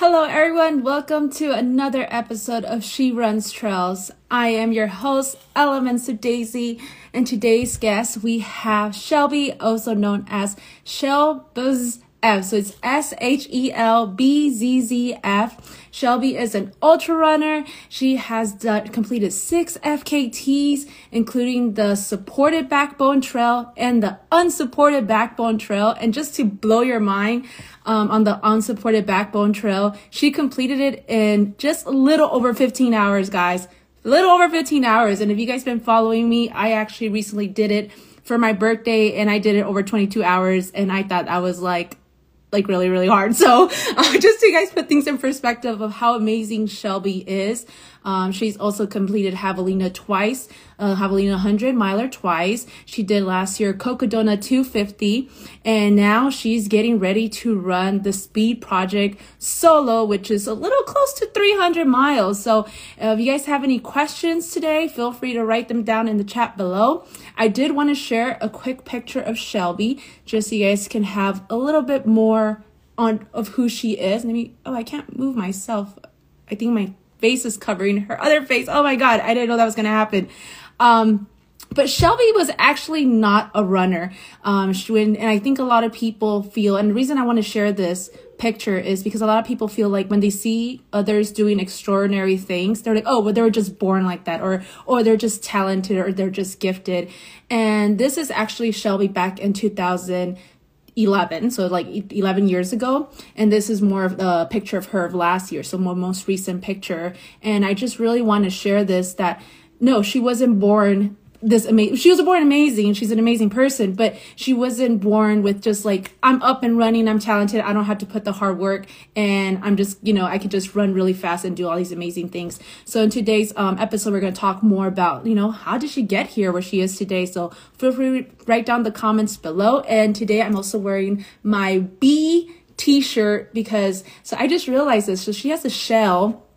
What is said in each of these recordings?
Hello, everyone. Welcome to another episode of She Runs Trails. I am your host, Elements of Daisy, and today's guest we have Shelby, also known as Shelbuzz F. So it's S H E L B Z Z F. Shelby is an ultra runner. She has done, completed six FKTs, including the supported backbone trail and the unsupported backbone trail. And just to blow your mind, um, on the unsupported backbone trail, she completed it in just a little over 15 hours, guys. A little over 15 hours. And if you guys been following me, I actually recently did it for my birthday and I did it over 22 hours. And I thought I was like, like really, really hard. So uh, just to guys put things in perspective of how amazing Shelby is. Um, she's also completed Javelina twice, uh, Javelina 100 miler twice. She did last year Cocodona 250, and now she's getting ready to run the Speed Project solo, which is a little close to 300 miles. So uh, if you guys have any questions today, feel free to write them down in the chat below. I did want to share a quick picture of Shelby, just so you guys can have a little bit more on of who she is. Let me. Oh, I can't move myself. I think my face is covering her other face. Oh my God, I didn't know that was going to happen. Um, but Shelby was actually not a runner. Um, she, and I think a lot of people feel, and the reason I want to share this picture is because a lot of people feel like when they see others doing extraordinary things, they're like, oh, well, they were just born like that, or, or they're just talented, or they're just gifted. And this is actually Shelby back in 2011, so like 11 years ago and this is more of the picture of her of last year so my most recent picture and i just really want to share this that no she wasn't born this amazing she was born amazing she's an amazing person but she wasn't born with just like i'm up and running i'm talented i don't have to put the hard work and i'm just you know i could just run really fast and do all these amazing things. So in today's um, episode we're going to talk more about you know how did she get here where she is today? So feel free to write down the comments below and today i'm also wearing my b t-shirt because so i just realized this so she has a shell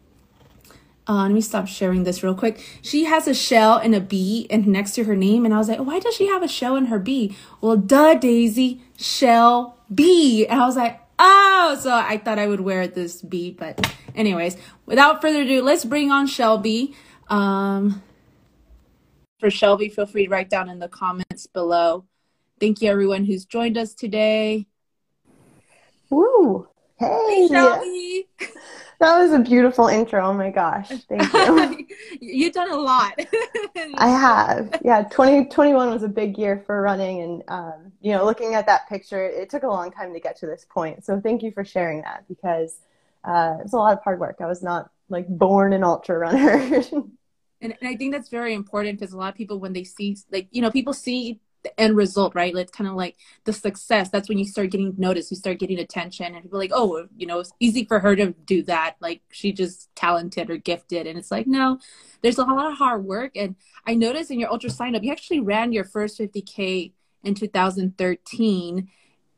uh, let me stop sharing this real quick. She has a shell and a bee and next to her name. And I was like, why does she have a shell and her bee? Well, duh, Daisy, shell bee. And I was like, oh, so I thought I would wear this bee. But anyways, without further ado, let's bring on Shelby. Um, for Shelby, feel free to write down in the comments below. Thank you, everyone who's joined us today. Woo! Hey, hey Shelby. That was a beautiful intro. Oh my gosh. Thank you. You've done a lot. I have. Yeah, 2021 was a big year for running. And, um, you know, looking at that picture, it took a long time to get to this point. So thank you for sharing that because uh, it was a lot of hard work. I was not like born an ultra runner. and, and I think that's very important because a lot of people, when they see, like, you know, people see the end result, right? It's kind of like the success. That's when you start getting noticed, you start getting attention, and people like, oh, you know, it's easy for her to do that. Like she just talented or gifted, and it's like, no, there's a lot of hard work. And I noticed in your ultra sign up, you actually ran your first 50k in 2013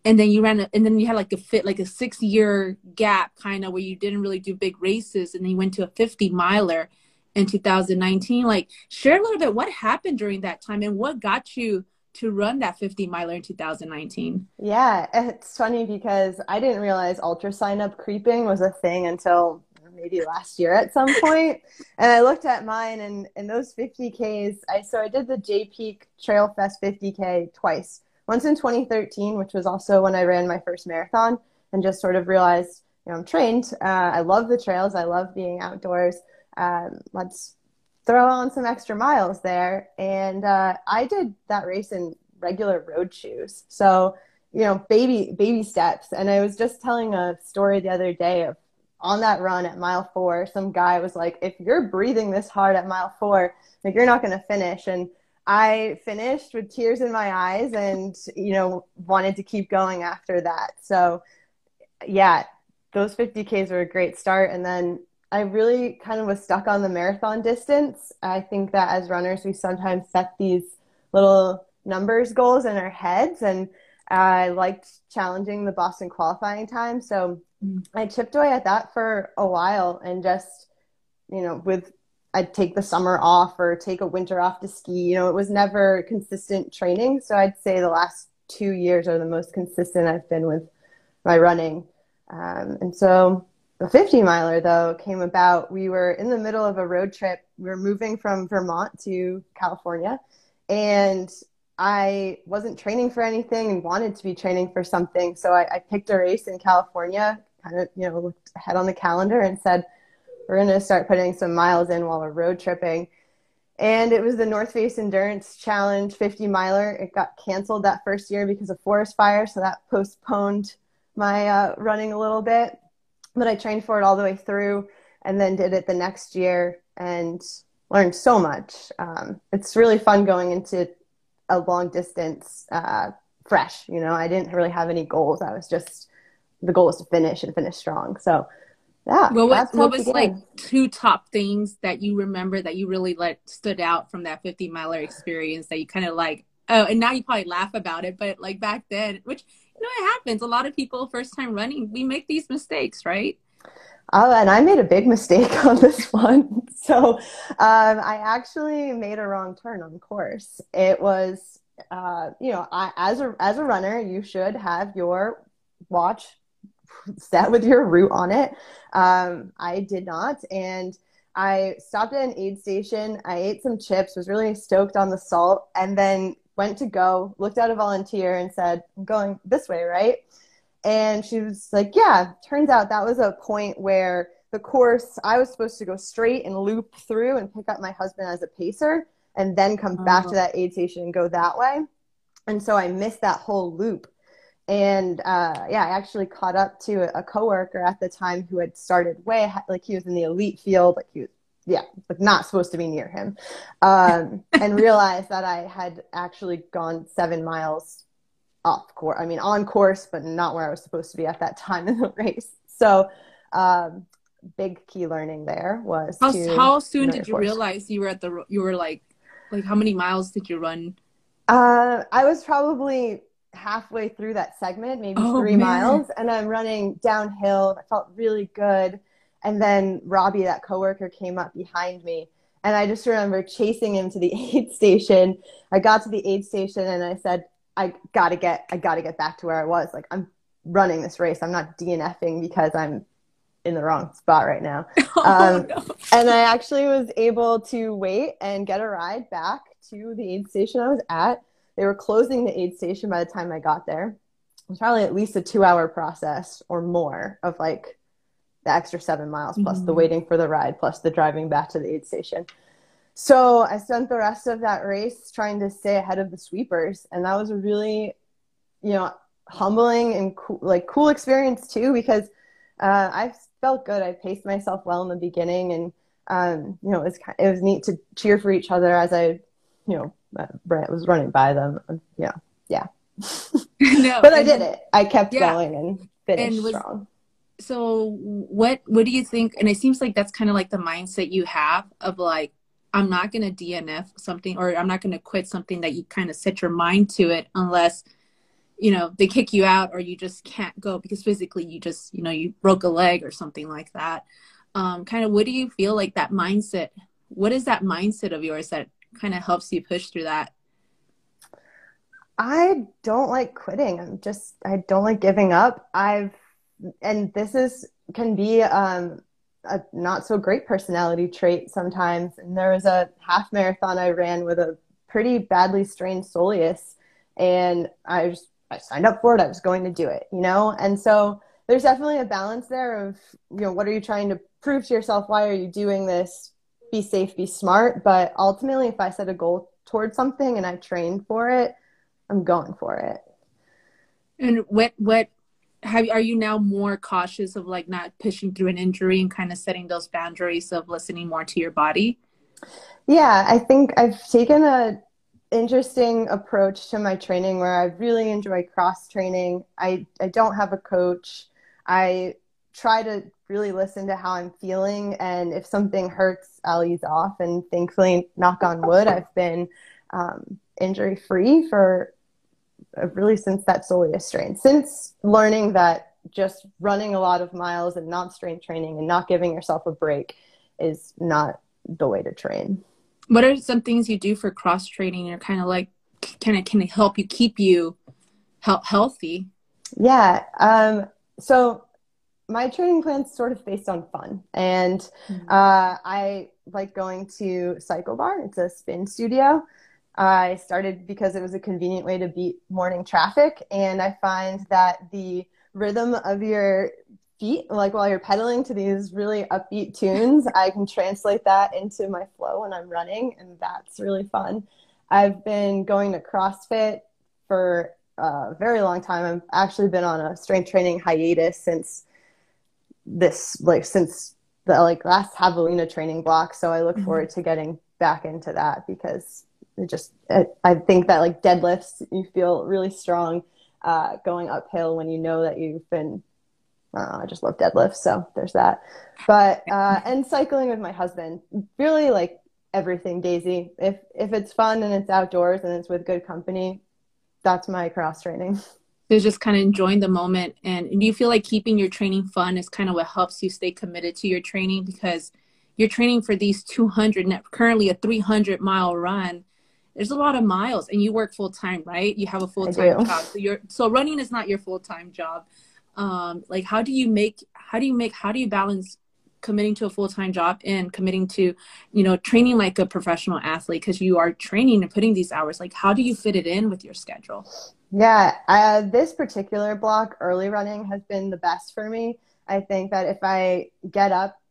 and then you ran a, and then you had like a fit like a six year gap kind of where you didn't really do big races and then you went to a 50 miler in 2019 like share a little bit what happened during that time and what got you to run that 50 miler in 2019. Yeah, it's funny because I didn't realize ultra sign up creeping was a thing until maybe last year at some point. and I looked at mine and in those 50Ks, I so I did the Jay Peak Trail Fest 50K twice. Once in 2013, which was also when I ran my first marathon and just sort of realized, you know, I'm trained. Uh, I love the trails. I love being outdoors. Um, let's throw on some extra miles there. And uh, I did that race in regular road shoes. So, you know, baby baby steps. And I was just telling a story the other day of on that run at mile four, some guy was like, if you're breathing this hard at mile four, like you're not going to finish. And I finished with tears in my eyes and, you know, wanted to keep going after that. So, yeah, those 50Ks were a great start. And then I really kind of was stuck on the marathon distance. I think that as runners, we sometimes set these little numbers goals in our heads, and I liked challenging the Boston qualifying time. So mm. I chipped away at that for a while and just, you know, with I'd take the summer off or take a winter off to ski. You know, it was never consistent training. So I'd say the last two years are the most consistent I've been with my running. Um, and so The 50 miler, though, came about. We were in the middle of a road trip. We were moving from Vermont to California, and I wasn't training for anything and wanted to be training for something. So I, I picked a race in California, kind of, you know, looked ahead on the calendar and said, we're going to start putting some miles in while we're road tripping. And it was the North Face Endurance Challenge 50 miler. It got canceled that first year because of forest fire. So that postponed my uh, running a little bit. But I trained for it all the way through and then did it the next year and learned so much. Um, it's really fun going into a long distance uh, fresh. You know, I didn't really have any goals. I was just, the goal was to finish and finish strong. So yeah. Well, what, what was like two top things that you remember that you really like stood out from that 50 miler experience that you kind of like, oh, and now you probably laugh about it, but like back then, which, know, it happens. A lot of people first time running, we make these mistakes, right? Oh, and I made a big mistake on this one. So um, I actually made a wrong turn on course. It was, uh, you know, I, as a as a runner, you should have your watch set with your route on it. Um, I did not. And I stopped at an aid station. I ate some chips, was really stoked on the salt, and then went to go, looked at a volunteer, and said, I'm going this way, right? And she was like, Yeah, turns out that was a point where the course, I was supposed to go straight and loop through and pick up my husband as a pacer and then come back to oh. that aid station and go that way. And so I missed that whole loop and uh, yeah, I actually caught up to a coworker at the time who had started way like he was in the elite field, like he was yeah, like not supposed to be near him, um, and realized that I had actually gone seven miles off course. I mean, on course, but not where I was supposed to be at that time in the race. So, um, big key learning there was how, how soon did you course. realize you were at the you were like like how many miles did you run? Uh, I was probably halfway through that segment, maybe oh, three man. miles, and I'm running downhill. I felt really good. And then Robbie, that coworker, came up behind me. And I just remember chasing him to the aid station. I got to the aid station and I said, I gotta get I gotta get back to where I was. Like I'm running this race. I'm not DNFing because I'm in the wrong spot right now. Oh, um, no. And I actually was able to wait and get a ride back to the aid station I was at they were closing the aid station by the time I got there. It was probably at least a two hour process or more of like the extra seven miles plus mm-hmm. the waiting for the ride plus the driving back to the aid station. So I spent the rest of that race trying to stay ahead of the sweepers. And that was a really, you know, humbling and cool, like cool experience too, because uh, I felt good. I paced myself well in the beginning and, um, you know, it was, it was neat to cheer for each other as I, you know, was running by them. Yeah, yeah. no, but I did it. I kept yeah. going and finished and was, strong. So what what do you think? And it seems like that's kind of like the mindset you have of like I'm not going to DNF something or I'm not going to quit something that you kind of set your mind to it unless you know they kick you out or you just can't go because physically you just you know you broke a leg or something like that. Um, kind of what do you feel like that mindset? What is that mindset of yours that kind of helps you push through that? I don't like quitting. I'm just I don't like giving up. I've and this is can be um, a not so great personality trait sometimes. And there was a half marathon I ran with a pretty badly strained soleus, and I just I signed up for it. I was going to do it, you know. And so there's definitely a balance there of you know what are you trying to prove to yourself? Why are you doing this? be safe, be smart. But ultimately, if I set a goal towards something and I train for it, I'm going for it. And what what have are you now more cautious of like not pushing through an injury and kind of setting those boundaries of listening more to your body? Yeah, I think I've taken a interesting approach to my training where I really enjoy cross training. I I don't have a coach. I try to really listen to how I'm feeling. And if something hurts, I'll ease off. And thankfully, knock on wood, I've been um, injury free for really since that soleus strain. Since learning that just running a lot of miles and not strength training and not giving yourself a break is not the way to train. What are some things you do for cross training or kind of like kind of can it help you keep you help healthy? Yeah. Um, so my training plan's sort of based on fun. And mm-hmm. uh, I like going to Cycle Bar, it's a spin studio. I started because it was a convenient way to beat morning traffic. And I find that the rhythm of your feet, like while you're pedaling to these really upbeat tunes, I can translate that into my flow when I'm running. And that's really fun. I've been going to CrossFit for a very long time. I've actually been on a strength training hiatus since this, like, since the like last javelina training block. So I look mm-hmm. forward to getting back into that because it just I, think that like deadlifts you feel really strong uh, going uphill when you know that you've been I, I just love deadlifts so there's that. But uh, and cycling with my husband really like everything daisy. If if it's fun and it's outdoors and it's with good company that's my cross training. So just kind of enjoying the moment and do you feel like keeping your training fun is kind of what helps you stay committed to your training? Because you're training for these 200 currently a 300 mile run there's a lot of miles and you work full time, right? You have a full time job. So you're so running is not your full time job. Um, like how do you make how do you make how do you balance committing to a full time job and committing to, you know, training like a professional athlete because you are training and putting these hours. Like how do you fit it in with your schedule? Yeah, uh, this particular block, early running, has been the best for me. I think that if I get up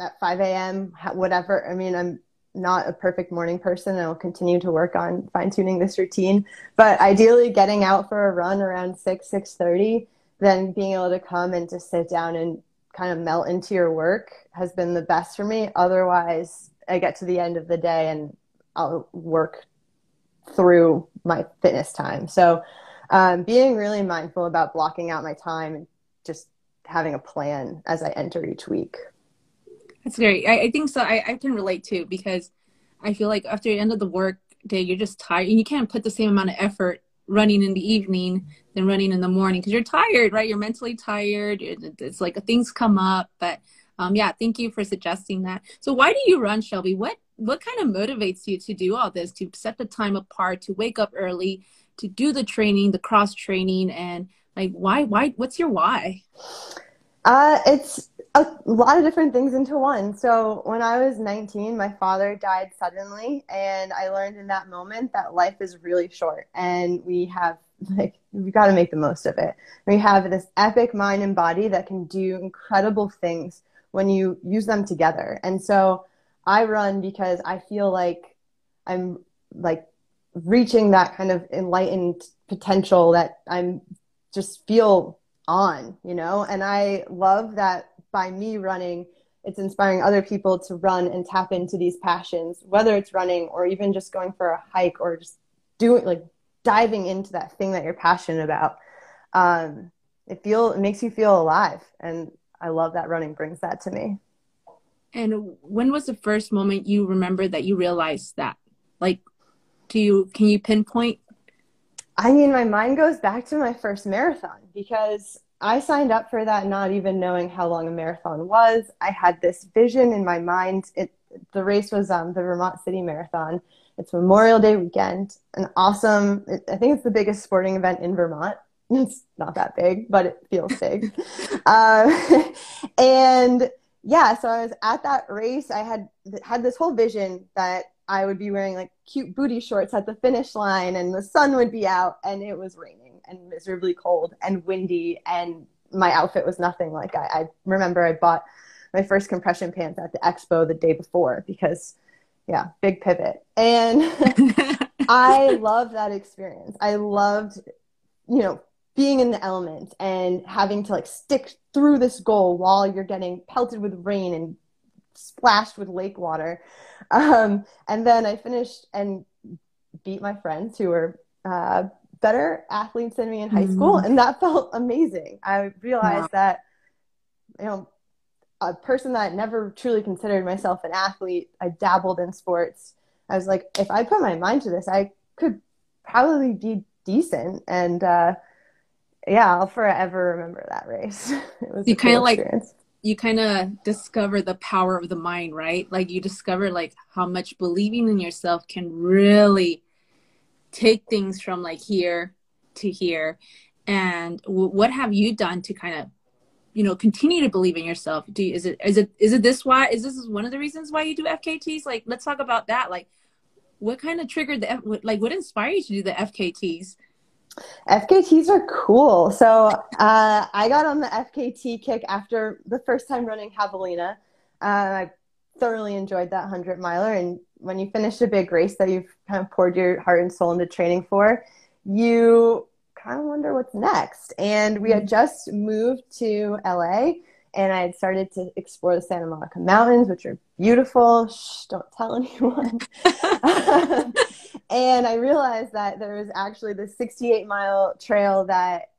at 5 a.m., whatever, I mean, I'm not a perfect morning person. I will continue to work on fine tuning this routine. But ideally, getting out for a run around six six thirty, then being able to come and just sit down and kind of melt into your work has been the best for me. Otherwise, I get to the end of the day and I'll work through my fitness time. So, um, being really mindful about blocking out my time and just having a plan as I enter each week. That's great. I, I think so. I, I can relate too because I feel like after the end of the work day, you're just tired and you can't put the same amount of effort running in the evening than running in the morning because you're tired, right? You're mentally tired. It's like things come up. But um, yeah, thank you for suggesting that. So why do you run, Shelby? What what kind of motivates you to do all this? To set the time apart, to wake up early, to do the training, the cross training, and like why why what's your why? Uh, it's a lot of different things into one. So when I was 19, my father died suddenly, and I learned in that moment that life is really short, and we have like we got to make the most of it. We have this epic mind and body that can do incredible things when you use them together. And so I run because I feel like I'm like reaching that kind of enlightened potential that I'm just feel on, you know? And I love that by me running, it's inspiring other people to run and tap into these passions, whether it's running or even just going for a hike or just doing like diving into that thing that you're passionate about. Um, it feel it makes you feel alive, and I love that running brings that to me. And when was the first moment you remember that you realized that? Like, do you can you pinpoint? I mean, my mind goes back to my first marathon because I signed up for that not even knowing how long a marathon was. I had this vision in my mind. It, the race was um, the Vermont City Marathon. It's Memorial Day weekend, an awesome, I think it's the biggest sporting event in Vermont. It's not that big, but it feels big. uh, and yeah, so I was at that race. I had had this whole vision that I would be wearing like cute booty shorts at the finish line and the sun would be out and it was raining and miserably cold and windy and my outfit was nothing. Like I, I remember I bought my first compression pants at the expo the day before because yeah big pivot. And I loved that experience. I loved you know being in the elements and having to like stick through this goal while you're getting pelted with rain and splashed with lake water. Um, and then I finished and beat my friends who were uh, better athletes than me in high mm-hmm. school and that felt amazing. I realized that you know a person that never truly considered myself an athlete i dabbled in sports. I was like if i put my mind to this i could probably be decent and uh, yeah i'll forever remember that race. It was you kind of like you kind of discover the power of the mind right? Like you discover like how much believing in yourself can really take things from like here to here and w- what have you done to kind of you know continue to believe in yourself do you, is it is it is it this why is this one of the reasons why you do fkts like let's talk about that like what kind of triggered the like what inspired you to do the fkt's FKTs are cool. So uh, I got on the FKT kick after the first time running Javelina. Uh, I thoroughly enjoyed that 100 miler. And when you finish a big race that you've kind of poured your heart and soul into training for, you kind of wonder what's next. And we had mm-hmm. just moved to LA and I had started to explore the Santa Monica Mountains, which are beautiful. Shh, don't tell anyone. and I realized that there was actually the 68 mile trail that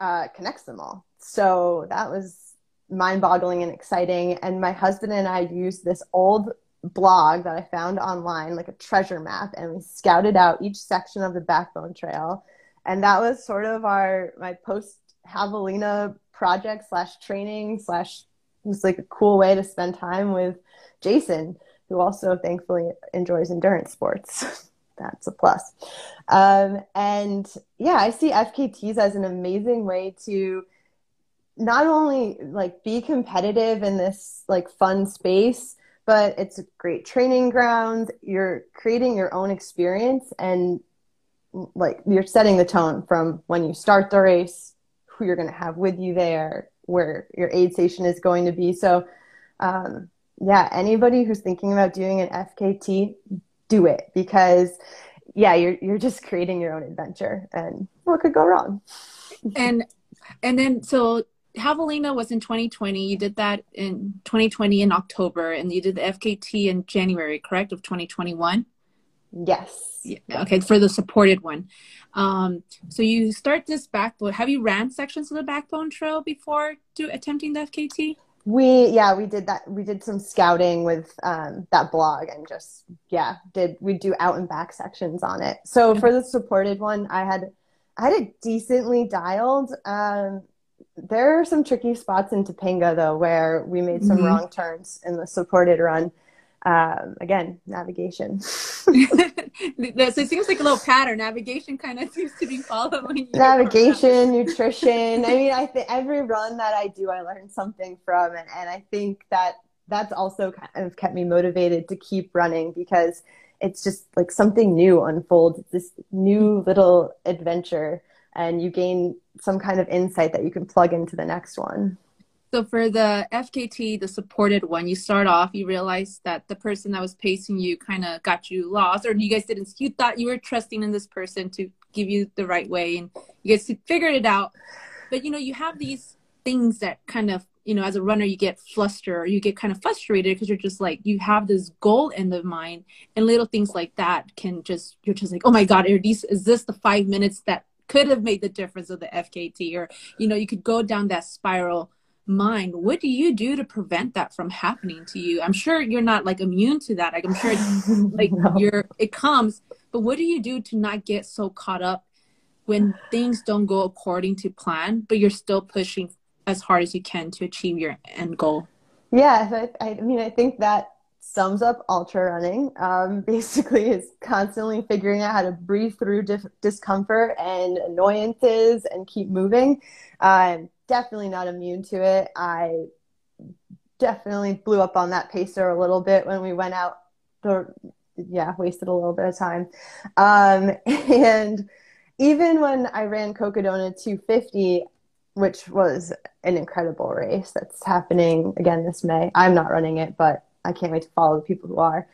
uh, connects them all. So that was mind boggling and exciting. And my husband and I used this old blog that I found online, like a treasure map, and we scouted out each section of the Backbone Trail. And that was sort of our my post Javelina project slash training slash it was like a cool way to spend time with Jason, who also thankfully enjoys endurance sports. That's a plus. Um, and yeah, I see FKTs as an amazing way to not only like be competitive in this like fun space, but it's a great training ground. You're creating your own experience and like you're setting the tone from when you start the race, who you're going to have with you there, where your aid station is going to be. So, um, yeah, anybody who's thinking about doing an FKT, do it because, yeah, you're you're just creating your own adventure, and what could go wrong? and and then so Javelina was in 2020. You did that in 2020 in October, and you did the FKT in January, correct, of 2021. Yes. Yeah, okay, for the supported one. Um, so you start this backbone. Have you ran sections of the backbone trail before do attempting the FKT? We yeah we did that. We did some scouting with um, that blog and just yeah did we do out and back sections on it. So for the supported one, I had I had it decently dialed. Um, there are some tricky spots in Topanga though where we made some mm-hmm. wrong turns in the supported run um, again, navigation. so it seems like a little pattern. Navigation kind of seems to be following. Navigation, nutrition. I mean, I think every run that I do, I learn something from, and, and I think that that's also kind of kept me motivated to keep running because it's just like something new unfolds. This new little adventure, and you gain some kind of insight that you can plug into the next one. So for the FKT, the supported one, you start off, you realize that the person that was pacing you kind of got you lost, or you guys didn't. You thought you were trusting in this person to give you the right way, and you guys figured it out. But you know, you have these things that kind of, you know, as a runner, you get flustered or you get kind of frustrated because you're just like you have this goal in the mind, and little things like that can just you're just like, oh my god, are these is this the five minutes that could have made the difference of the FKT, or you know, you could go down that spiral mind. What do you do to prevent that from happening to you? I'm sure you're not like immune to that. Like i'm sure like no. you're it comes. But what do you do to not get so caught up when things don't go according to plan but you're still pushing as hard as you can to achieve your end goal? Yeah i, I mean i think that sums up ultra running um, basically is constantly figuring out how to breathe through dif- discomfort and annoyances and keep moving um, definitely not immune to it. I definitely blew up on that pacer a little bit when we went out. The, yeah, wasted a little bit of time. Um, and even when I ran Cocodona 250, which was an incredible race that's happening again this May. I'm not running it, but I can't wait to follow the people who are.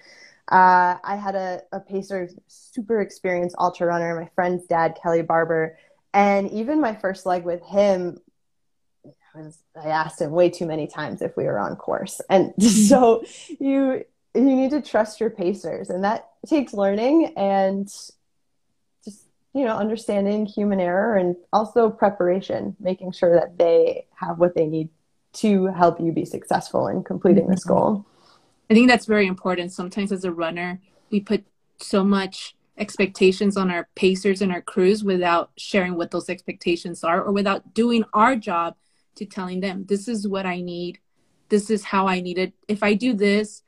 Uh, I had a, a pacer, super experienced ultra runner, my friend's dad, Kelly Barber. And even my first leg with him was I asked him way too many times if we were on course. And so you you need to trust your pacers and that takes learning and just you know understanding human error and also preparation, making sure that they have what they need to help you be successful in completing this mm-hmm. goal. I think that's very important. Sometimes as a runner, we put so much expectations on our pacers and our crews without sharing what those expectations are or without doing our job to telling them this is what i need this is how i need it if i do this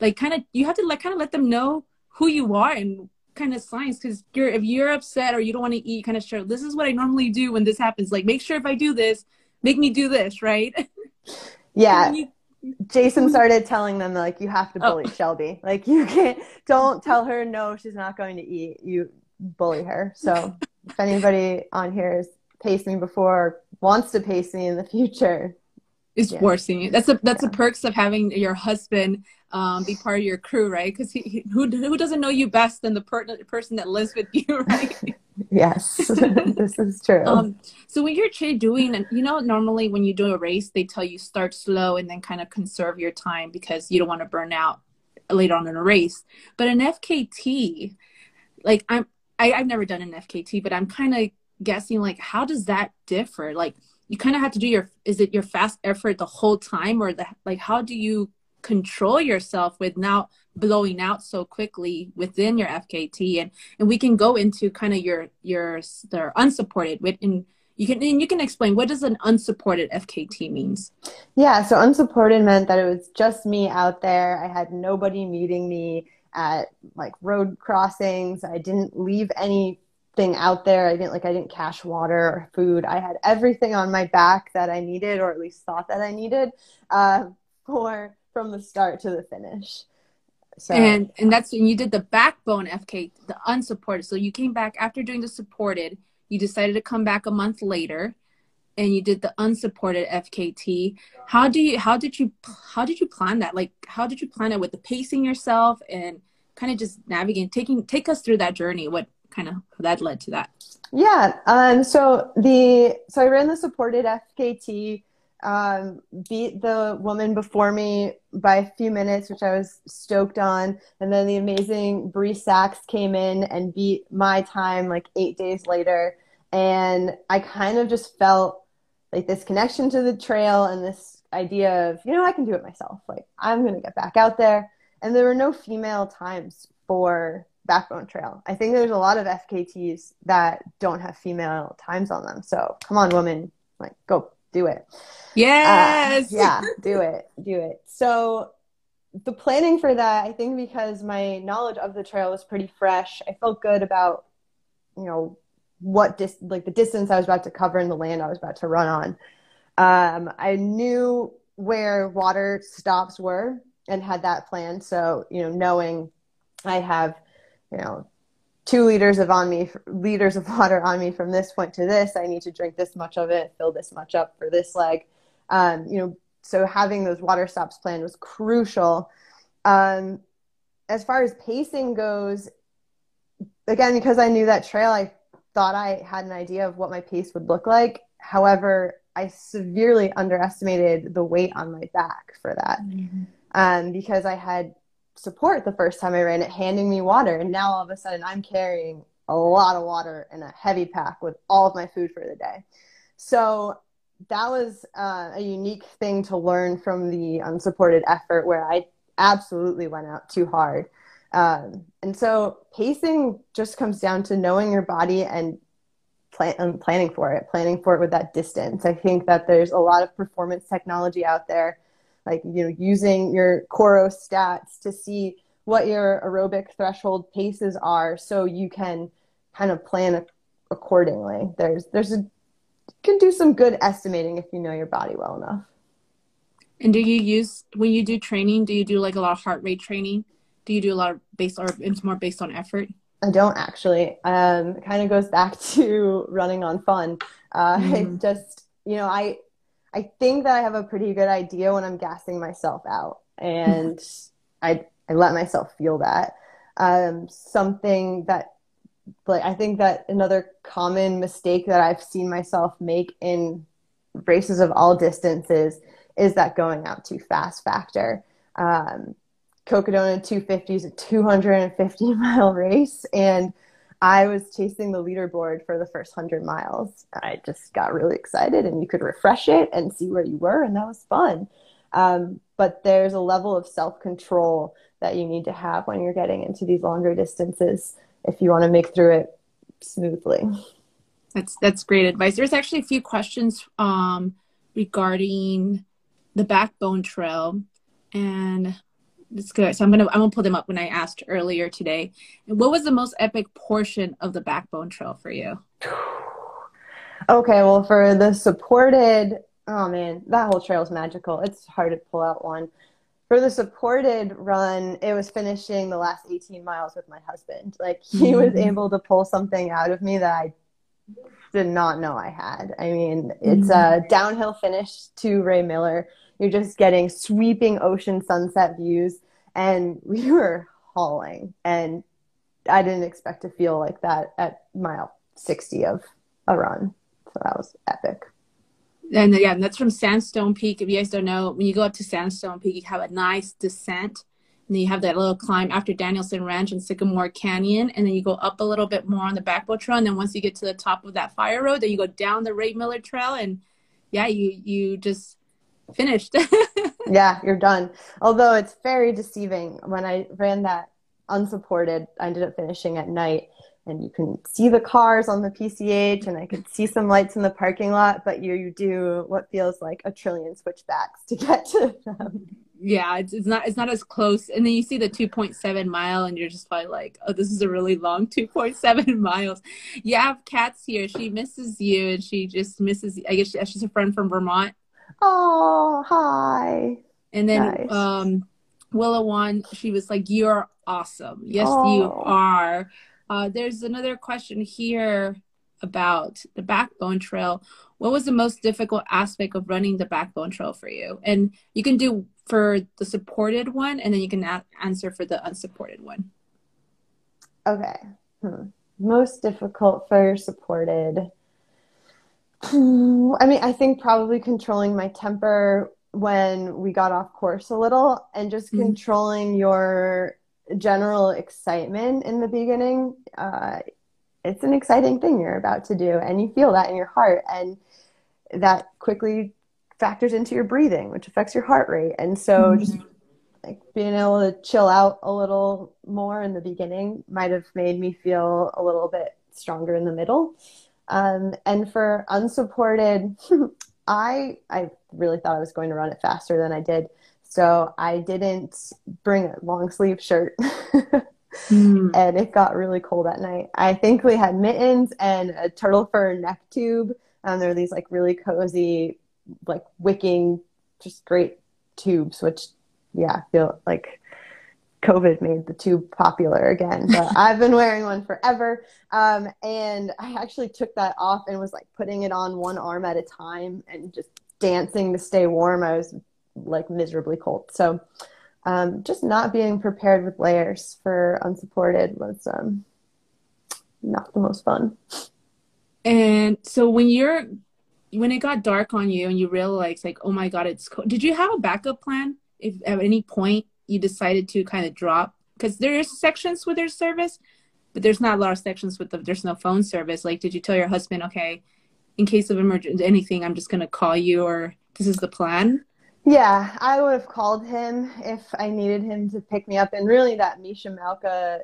like kind of you have to like kind of let them know who you are and kind of signs because you're if you're upset or you don't want to eat kind of sure this is what i normally do when this happens like make sure if i do this make me do this, right? Yeah. You- Jason mm-hmm. started telling them like you have to oh. bully oh. Shelby. Like you can't don't tell her no, she's not going to eat. You bully her. So if anybody on here has paced me before wants to pace me in the future, is yeah. forcing you. That's a that's yeah. the perks of having your husband um, be part of your crew, right? Because he, he, who who doesn't know you best than the per- person that lives with you, right? yes, this is true. Um, so when you're doing, and you know, normally when you do a race, they tell you start slow and then kind of conserve your time because you don't want to burn out later on in a race. But an FKT, like I'm, I, I've never done an FKT, but I'm kind of guessing like how does that differ? Like you kind of have to do your is it your fast effort the whole time or the like how do you control yourself with now blowing out so quickly within your FKT and and we can go into kind of your your the unsupported with and you can and you can explain what does an unsupported FKT means? Yeah, so unsupported meant that it was just me out there. I had nobody meeting me at like road crossings. I didn't leave any thing out there. I didn't like I didn't cache water or food. I had everything on my back that I needed, or at least thought that I needed, uh, for from the start to the finish. So, and and that's when you did the backbone FK, the unsupported. So you came back after doing the supported. You decided to come back a month later, and you did the unsupported FKT. How do you how did you how did you plan that? Like how did you plan it with the pacing yourself and kind of just navigating taking take us through that journey? What kind of that led to that? Yeah. Um, so the so I ran the supported FKT, um, beat the woman before me by a few minutes, which I was stoked on, and then the amazing Bree Sachs came in and beat my time like eight days later, and I kind of just felt like this connection to the trail and this idea of you know I can do it myself. Like I'm gonna get back out there, and there were no female times for Backbone Trail. I think there's a lot of FKTs that don't have female times on them. So come on, woman, like go do it. Yes. Uh, yeah, do it, do it. So the planning for that, I think, because my knowledge of the trail was pretty fresh, I felt good about, you know, what dis like the distance I was about to cover and the land I was about to run on. Um, I knew where water stops were and had that planned. So you know, knowing I have you know, two liters of on me liters of water on me from this point to this. I need to drink this much of it, fill this much up for this leg. Um, you know, so having those water stops planned was crucial. Um, as far as pacing goes, again, because I knew that trail, I thought I had an idea of what my pace would look like. However, I severely underestimated the weight on my back for that mm-hmm. um, because I had support the first time I ran it, handing me water. And now all of a sudden I'm carrying a lot of water in a heavy pack with all of my food for the day. So that was uh, a unique thing to learn from the unsupported effort where I absolutely went out too hard. Um, and so pacing just comes down to knowing your body and plan- and planning for it, planning for it with that distance. I think that there's a lot of performance technology out there like you know using your Coros stats to see what your aerobic threshold paces are so you can kind of plan accordingly there's there's a you can do some good estimating if you know your body well enough and do you use when you do training do you do like a lot of heart rate training do you do a lot of based or it's more based on effort I don't actually. Um, it kind of goes back to running on fun. Uh, mm. I just, you know, I I think that I have a pretty good idea when I'm gassing myself out, and I I let myself feel that. Um, something that, like, I think that another common mistake that I've seen myself make in races of all distances is that going out too fast factor. Um, Cocodona 250 is a 250 mile race, and I was chasing the leaderboard for the first 100 miles. I just got really excited, and you could refresh it and see where you were, and that was fun. Um, but there's a level of self control that you need to have when you're getting into these longer distances if you want to make through it smoothly. That's that's great advice. There's actually a few questions um, regarding the Backbone Trail, and it's good. So I'm gonna I'm gonna pull them up when I asked earlier today. What was the most epic portion of the Backbone Trail for you? Okay, well, for the supported Oh man, that whole trail is magical. It's hard to pull out one. For the supported run, it was finishing the last 18 miles with my husband. Like he was Mm-hmm. able to pull something out of me that I did not know I had. I mean, it's a downhill finish to Ray Miller. You're just getting sweeping ocean sunset views, and we were hauling. And I didn't expect to feel like that at mile 60 of a run. So that was epic. And yeah, that's from Sandstone Peak. If you guys don't know, when you go up to Sandstone Peak, you have a nice descent. And then you have that little climb after Danielson Ranch and Sycamore Canyon. And then you go up a little bit more on the Backbone Trail. And then once you get to the top of that fire road, then you go down the Ray Miller Trail. And yeah, you you just finished. yeah, you're done. Although it's very deceiving. When I ran that unsupported, I ended up finishing at night and you can see the cars on the PCH and I could see some lights in the parking lot, but you, you do what feels like a trillion switchbacks to get to them. yeah, it's, it's not it's not as close. And then you see the 2.7 mile, and you're just probably like, oh, this is a really long 2.7 miles. You have Kat's here. She misses you, and she just misses. I guess she, she's a friend from Vermont. Oh, hi. And then Nice. um, Willow one, she was like, "You're awesome. Yes, you Oh. are." Uh, there's another question here about the Backbone Trail. What was the most difficult aspect of running the Backbone Trail for you? And you can do for the supported one, and then you can a- answer for the unsupported one. Okay. Hmm. Most difficult for supported. I mean, I think probably controlling my temper when we got off course a little and just Mhm. controlling your general excitement in the beginning. Uh, it's an exciting thing you're about to do, and you feel that in your heart, and that quickly factors into your breathing, which affects your heart rate. And so, Mhm. just like being able to chill out a little more in the beginning might have made me feel a little bit stronger in the middle. Um, and for unsupported, I I really thought I was going to run it faster than I did, so I didn't bring a long sleeve shirt. Mm. and it got really cold at night. I think we had mittens and a turtle fur neck tube. And there are these like really cozy, like wicking, just great tubes, which, yeah, I feel like COVID made the tube popular again. But I've been wearing one forever. Um, and I actually took that off and was like putting it on one arm at a time and just dancing to stay warm. I was like miserably cold. So, um, just not being prepared with layers for unsupported was um, not the most fun. And so when you're when it got dark on you and you realized like, oh my god, it's cold. Did you have a backup plan if at any point you decided to kind of drop? Because there's sections with their service, but there's not a lot of sections with the there's no phone service. Like, did you tell your husband, okay, in case of emergency anything, I'm just gonna call you, or this is the plan? Yeah, I would have called him if I needed him to pick me up. And really, that Mishe Mokwa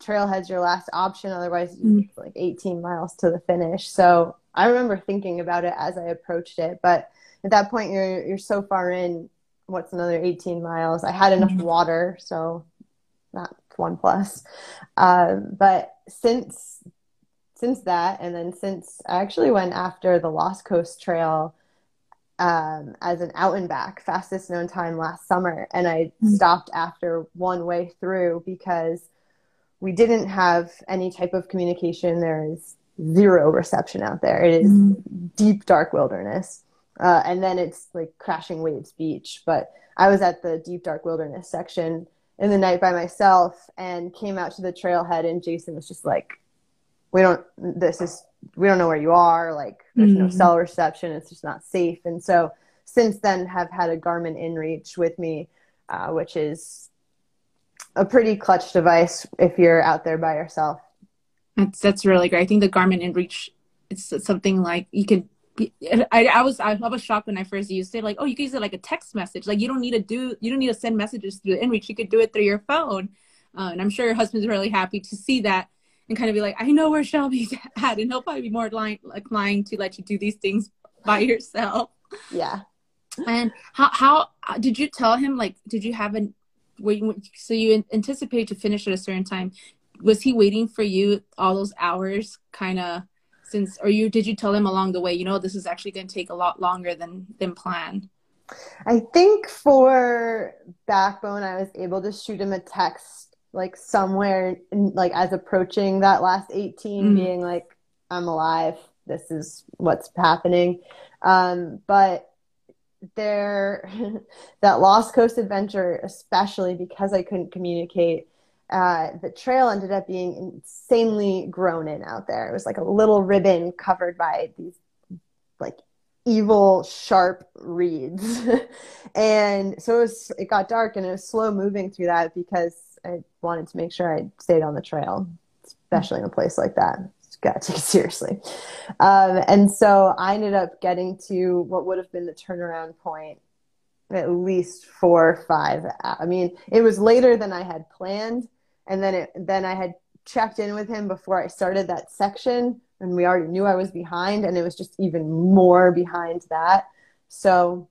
trailhead's your last option. Otherwise, Mm. it's like 18 miles to the finish. So I remember thinking about it as I approached it. But at that point, you're you're so far in. What's another 18 miles? I had enough Mhm. water, so that's one plus. Um, but since since that, and then since I actually went after the Lost Coast Trail um, as an out and back, fastest known time last summer. And I Mm. stopped after one way through because we didn't have any type of communication. There is zero reception out there. It is deep, dark wilderness. Uh, and then it's like crashing waves beach. But I was at the deep, dark wilderness section in the night by myself and came out to the trailhead. And Jason was just like, we don't, this is, we don't know where you are. Like, there's no Mhm. cell reception. It's just not safe. And so since then, have had a Garmin InReach with me, uh, which is a pretty clutch device if you're out there by yourself. That's that's really great. I think the Garmin InReach it's something like you could. I, I was I was shocked when I first used it. Like, oh, you can use it like a text message. Like, you don't need to do you don't need to send messages through the InReach. You could do it through your phone. Uh, and I'm sure your husband's really happy to see that and kind of be like, I know where Shelby's at, and he'll probably be more lying to let you do these things by yourself. Yeah. And how how uh, did you tell him? Like, did you have an you, so you anticipate to finish at a certain time? Was he waiting for you all those hours, kind of since or you did you tell them along the way you know this is actually going to take a lot longer than than planned? I think for backbone i was able to shoot him a text like somewhere in, like as approaching that last 18 mm. being like i'm alive. This is what's happening. Um, but there that lost coast adventure especially because i couldn't communicate uh, the trail ended up being insanely grown in out there. It was like a little ribbon covered by these like evil sharp reeds. And so it was it got dark and it was slow moving through that because i wanted to make sure i stayed on the trail especially in a place like that. Got to take it seriously. Um, and so i ended up getting to what would have been the turnaround point at least four or five i mean it was later than i had planned and then it then I had checked in with him before I started that section and we already knew I was behind and it was just even more behind that. So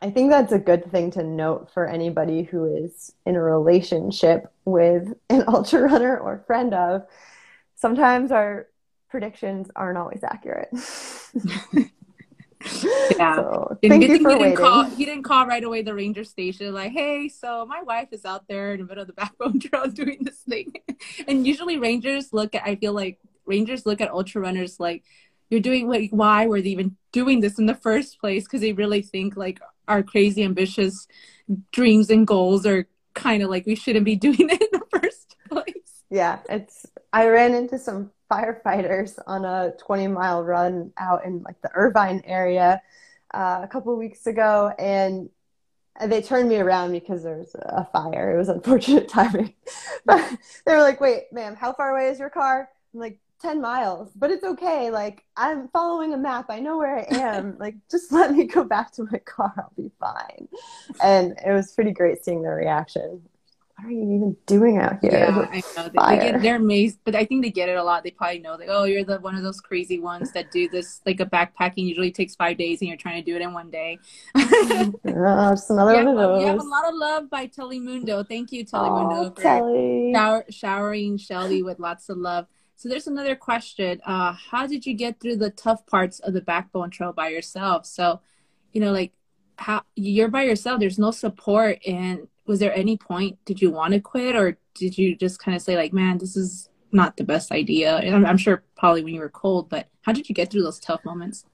I think that's a good thing to note for anybody who is in a relationship with an ultra runner or friend of. Sometimes our predictions aren't always accurate. yeah. So, thank you for he didn't call he didn't call right away the ranger station like, hey, so my wife is out there in the middle of the backbone trail doing this thing. and usually rangers look at I feel like rangers look at ultra runners like you're doing like why were they even doing this in the first place? Because they really think like our crazy ambitious dreams and goals are kind of like we shouldn't be doing it in the first place. Yeah, it's I ran into some firefighters on a 20 mile run out in like the Irvine area uh, a couple weeks ago, and they turned me around because there was a fire. It was unfortunate timing, but they were like, "Wait, ma'am, how far away is your car?" I'm like, 10 miles, but it's okay. Like, I'm following a map. I know where I am. like, just let me go back to my car. I'll be fine. And it was pretty great seeing their reaction what are you even doing out here? Yeah, I know. They, they, get, they're amazed, but I think they get it a lot. They probably know, like, oh, you're the one of those crazy ones that do this. Like a backpacking usually takes five days, and you're trying to do it in one day. oh, just another yeah, one of those. You have a lot of love by Telemundo. Thank you, Telemundo, oh, for Telly. shower, showering Shelby with lots of love. So there's another question. Uh, how did you get through the tough parts of the Backbone Trail by yourself? So, you know, like how you're by yourself. There's no support, and was there any point did you want to quit or did you just kind of say like man this is not the best idea and I'm, I'm, sure probably when you were cold but how did you get through those tough moments?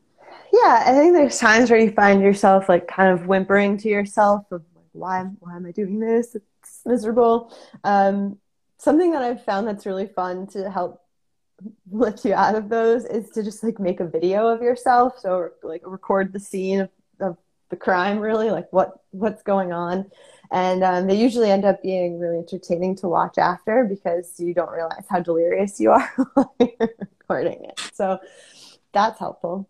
Yeah i think there's times where you find yourself like kind of whimpering to yourself of like why, why am i doing this? It's miserable. Um, something that i've found that's really fun to help lift you out of those is to just like make a video of yourself so like record the scene of, of the crime really like what what's going on and um, they usually end up being really entertaining to watch after because you don't realize how delirious you are while you're recording it. So that's helpful.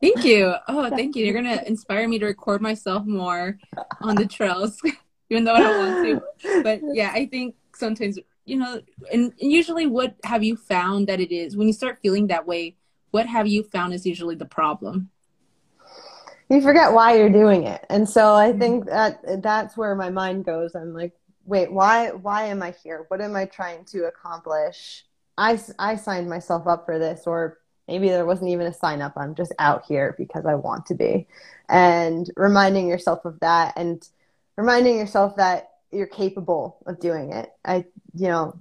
Thank you. Oh, thank you. You're gonna inspire me to record myself more on the trails, even though I don't want to. But yeah, I think sometimes you know, and, and usually, what have you found that it is when you start feeling that way? What have you found is usually the problem? You forget why you're doing it. And so i mm-hmm. think that that's where my mind goes. I'm like wait why why am i here? What am i trying to accomplish? I i signed myself up for this or maybe there wasn't even a sign up. I'm just out here because i want to be. And reminding yourself of that and reminding yourself that you're capable of doing it. I you know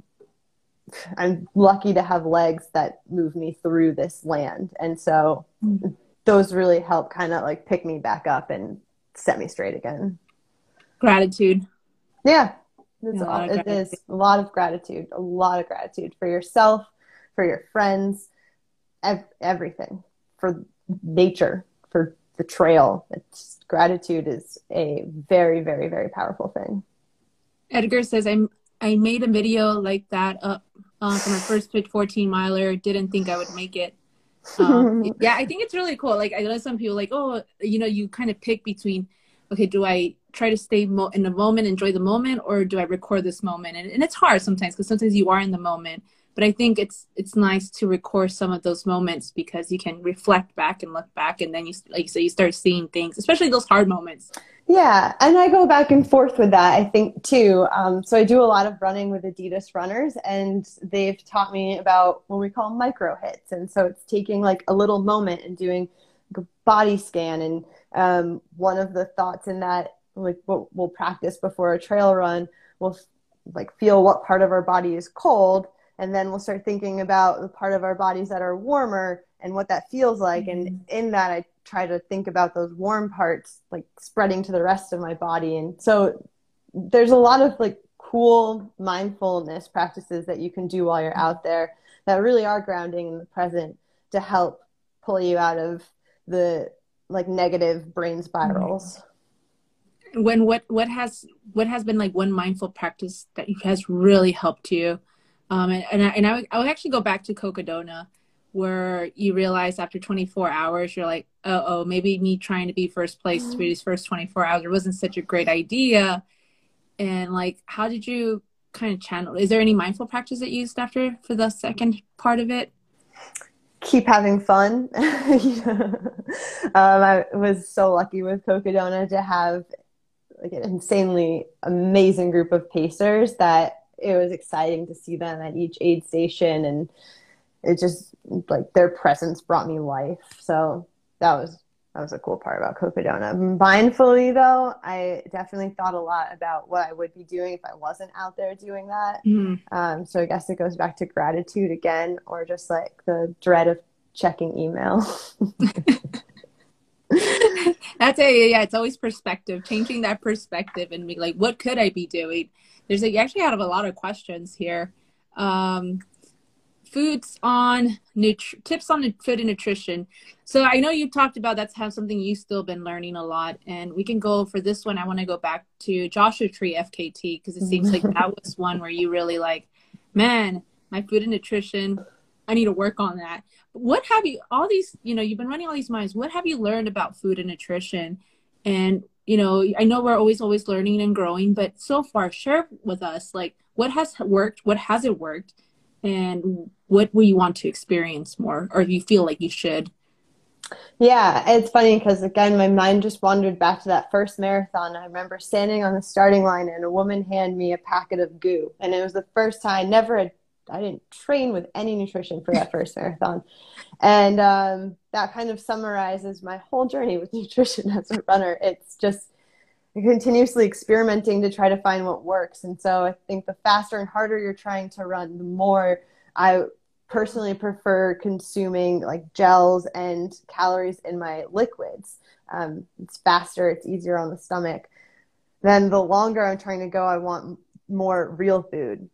i'm lucky to have legs that move me through this land. And so mm-hmm those really help kind of like pick me back up and set me straight again. Gratitude. Yeah. It's all, it is a lot of gratitude, a lot of gratitude for yourself, for your friends, ev- everything, for nature, for the trail. It's gratitude is a very, very, very powerful thing. Edgar says, "I'm I made a video like that up uh, for my first 14 miler. Didn't think I would make it um, yeah, I think it's really cool. Like I know some people like, oh, you know, you kind of pick between, okay, do I try to stay mo- in the moment, enjoy the moment, or do I record this moment? And, and it's hard sometimes because sometimes you are in the moment. But I think it's it's nice to record some of those moments because you can reflect back and look back, and then you like you say you start seeing things, especially those hard moments. Yeah, and I go back and forth with that, I think, too. Um, so I do a lot of running with Adidas runners, and they've taught me about what we call micro hits. And so it's taking like a little moment and doing a body scan. And um, one of the thoughts in that, like what we'll practice before a trail run, we'll like feel what part of our body is cold, and then we'll start thinking about the part of our bodies that are warmer and what that feels like. Mm-hmm. And in that, I try to think about those warm parts like spreading to the rest of my body. And so there's a lot of like cool mindfulness practices that you can do while you're out there that really are grounding in the present to help pull you out of the like negative brain spirals. When what what has what has been like one mindful practice that has really helped you? Um and and I, and I would, I would actually go back to Cocodona where you realize after 24 hours you're like oh oh maybe me trying to be first place mm-hmm. for these first 24 hours it wasn't such a great idea and like how did you kind of channel is there any mindful practice that you used after for the second part of it keep having fun um, i was so lucky with cocodona to have like an insanely amazing group of pacers that it was exciting to see them at each aid station and it just like their presence brought me life. So that was that was a cool part about Cocodona. Mindfully though, I definitely thought a lot about what I would be doing if I wasn't out there doing that. Mm-hmm. Um, so I guess it goes back to gratitude again, or just like the dread of checking email. That's a yeah. It's always perspective, changing that perspective, and be like, what could I be doing? There's like, actually out of a lot of questions here. Um, foods on nut- tips on food and nutrition. So I know you talked about that's how something you've still been learning a lot, and we can go for this one. I want to go back to Joshua Tree FKT because it seems like that was one where you really like, man, my food and nutrition. I need to work on that. What have you all these? You know, you've been running all these minds. What have you learned about food and nutrition? And you know, I know we're always always learning and growing, but so far, share with us like what has worked, what hasn't worked, and what will you want to experience more or you feel like you should? Yeah it's funny because again my mind just wandered back to that first marathon. I remember standing on the starting line and a woman handed me a packet of goo and it was the first time i never had i didn't train with any nutrition for that first marathon. And um, that kind of summarizes my whole journey with nutrition as a runner. It's just continuously experimenting to try to find what works. And so I think the faster and harder you're trying to run, the more I personally prefer consuming like gels and calories in my liquids. Um, it's faster, it's easier on the stomach. Then the longer I'm trying to go, I want more real food.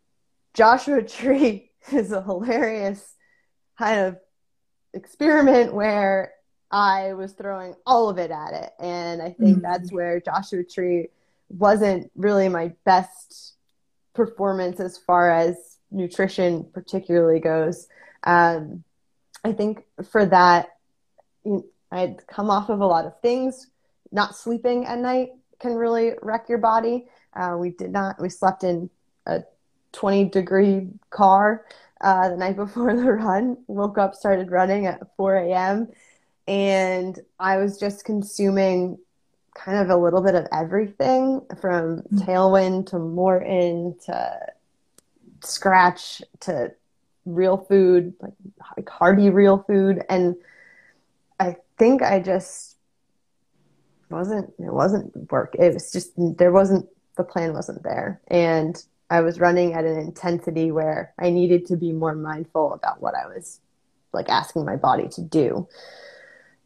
Joshua Tree is a hilarious kind of experiment where I was throwing all of it at it. And I think mm-hmm. that's where Joshua Tree wasn't really my best performance as far as nutrition particularly goes. Um, I think for that, I'd come off of a lot of things. Not sleeping at night can really wreck your body. Uh, we did not, we slept in a 20 degree car uh, the night before the run, woke up, started running at 4 a.m and I was just consuming kind of a little bit of everything from mm-hmm. Tailwind to Maurten to Scratch to real food, like, like hearty real food. And I think I just wasn't, it wasn't work. It was just, there wasn't, the plan wasn't there. And I was running at an intensity where I needed to be more mindful about what I was like asking my body to do.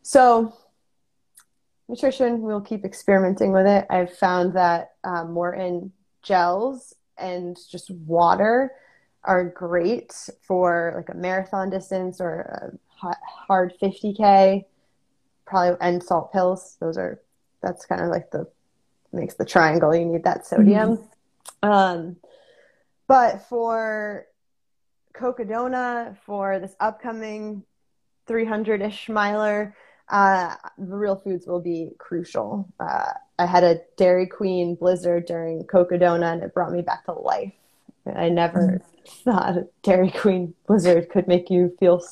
So, nutrition, we'll keep experimenting with it. I've found that um, Maurten gels and just water are great for like a marathon distance or a hard 50k. Probably and salt pills. Those are that's kind of like the makes the triangle. You need that sodium. Mm-hmm. Um, but for Cocodona, for this upcoming 300 ish miler, uh, the real foods will be crucial. Uh, I had a Dairy Queen blizzard during Cocodona, and it brought me back to life. I never mm. thought a Dairy Queen blizzard could make you feel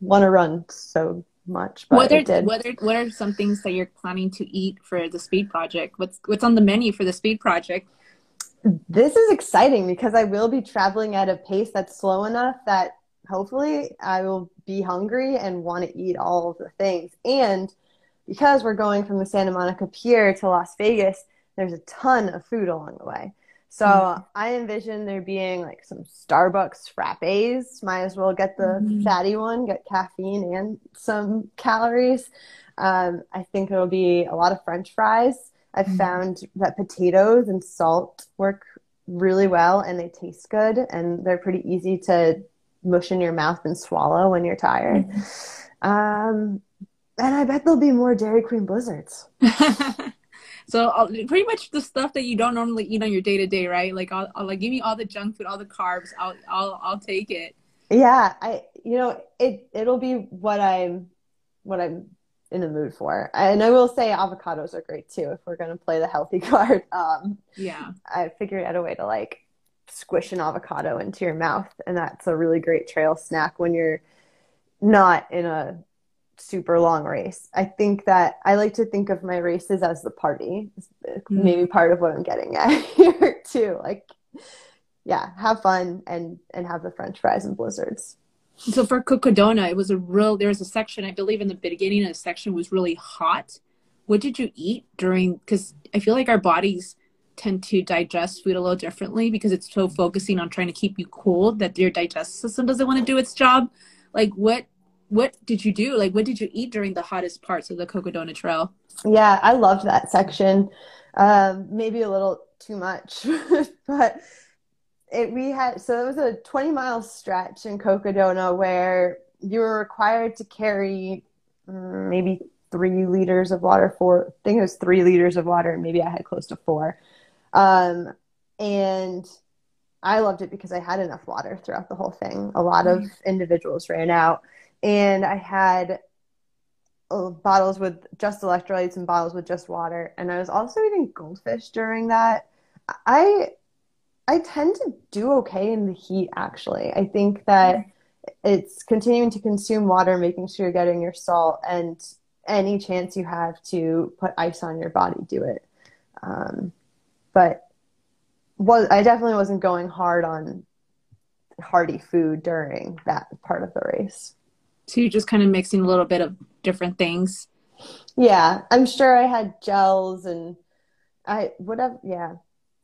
want to run so much. But what are what are what are some things that you're planning to eat for the speed project? What's what's on the menu for the speed project? This is exciting because I will be traveling at a pace that's slow enough that hopefully I will be hungry and want to eat all of the things. And because we're going from the Santa Monica Pier to Las Vegas, there's a ton of food along the way. So mm-hmm. I envision there being like some Starbucks frappes. Might as well get the mm-hmm. fatty one, get caffeine and some calories. Um, I think it'll be a lot of French fries. I've mm-hmm. found that potatoes and salt work really well and they taste good and they're pretty easy to mush in your mouth and swallow when you're tired. Mm-hmm. Um, and I bet there'll be more Dairy Queen blizzards. So I'll, pretty much the stuff that you don't normally eat on your day to day, right? Like I'll, I'll, like give me all the junk food, all the carbs. I'll I'll I'll take it. Yeah, I you know it it'll be what I'm what I'm in the mood for. And I will say avocados are great too if we're gonna play the healthy card. Um, yeah, I figured out a way to like squish an avocado into your mouth, and that's a really great trail snack when you're not in a super long race. I think that I like to think of my races as the party. Mm-hmm. Maybe part of what I'm getting at here too. Like yeah, have fun and and have the french fries and blizzards. So for Cocodona, it was a real there was a section I believe in the beginning of the section was really hot. What did you eat during cuz I feel like our bodies tend to digest food a little differently because it's so focusing on trying to keep you cool that your digestive system doesn't want to do its job. Like what what did you do? Like, what did you eat during the hottest parts of the Cocodona Trail? Yeah, I loved that section. Um, maybe a little too much, but it, we had so it was a 20 mile stretch in Cocodona where you were required to carry um, maybe three liters of water. For I think it was three liters of water, and maybe I had close to four. Um, and I loved it because I had enough water throughout the whole thing. A lot of individuals ran out and I had uh, bottles with just electrolytes and bottles with just water. And I was also eating goldfish during that. I I tend to do okay in the heat actually. I think that it's continuing to consume water, making sure you're getting your salt, and any chance you have to put ice on your body, do it. Um, but was I definitely wasn't going hard on hearty food during that part of the race. So you're just kind of mixing a little bit of different things. Yeah, I'm sure I had gels and I whatever. Yeah,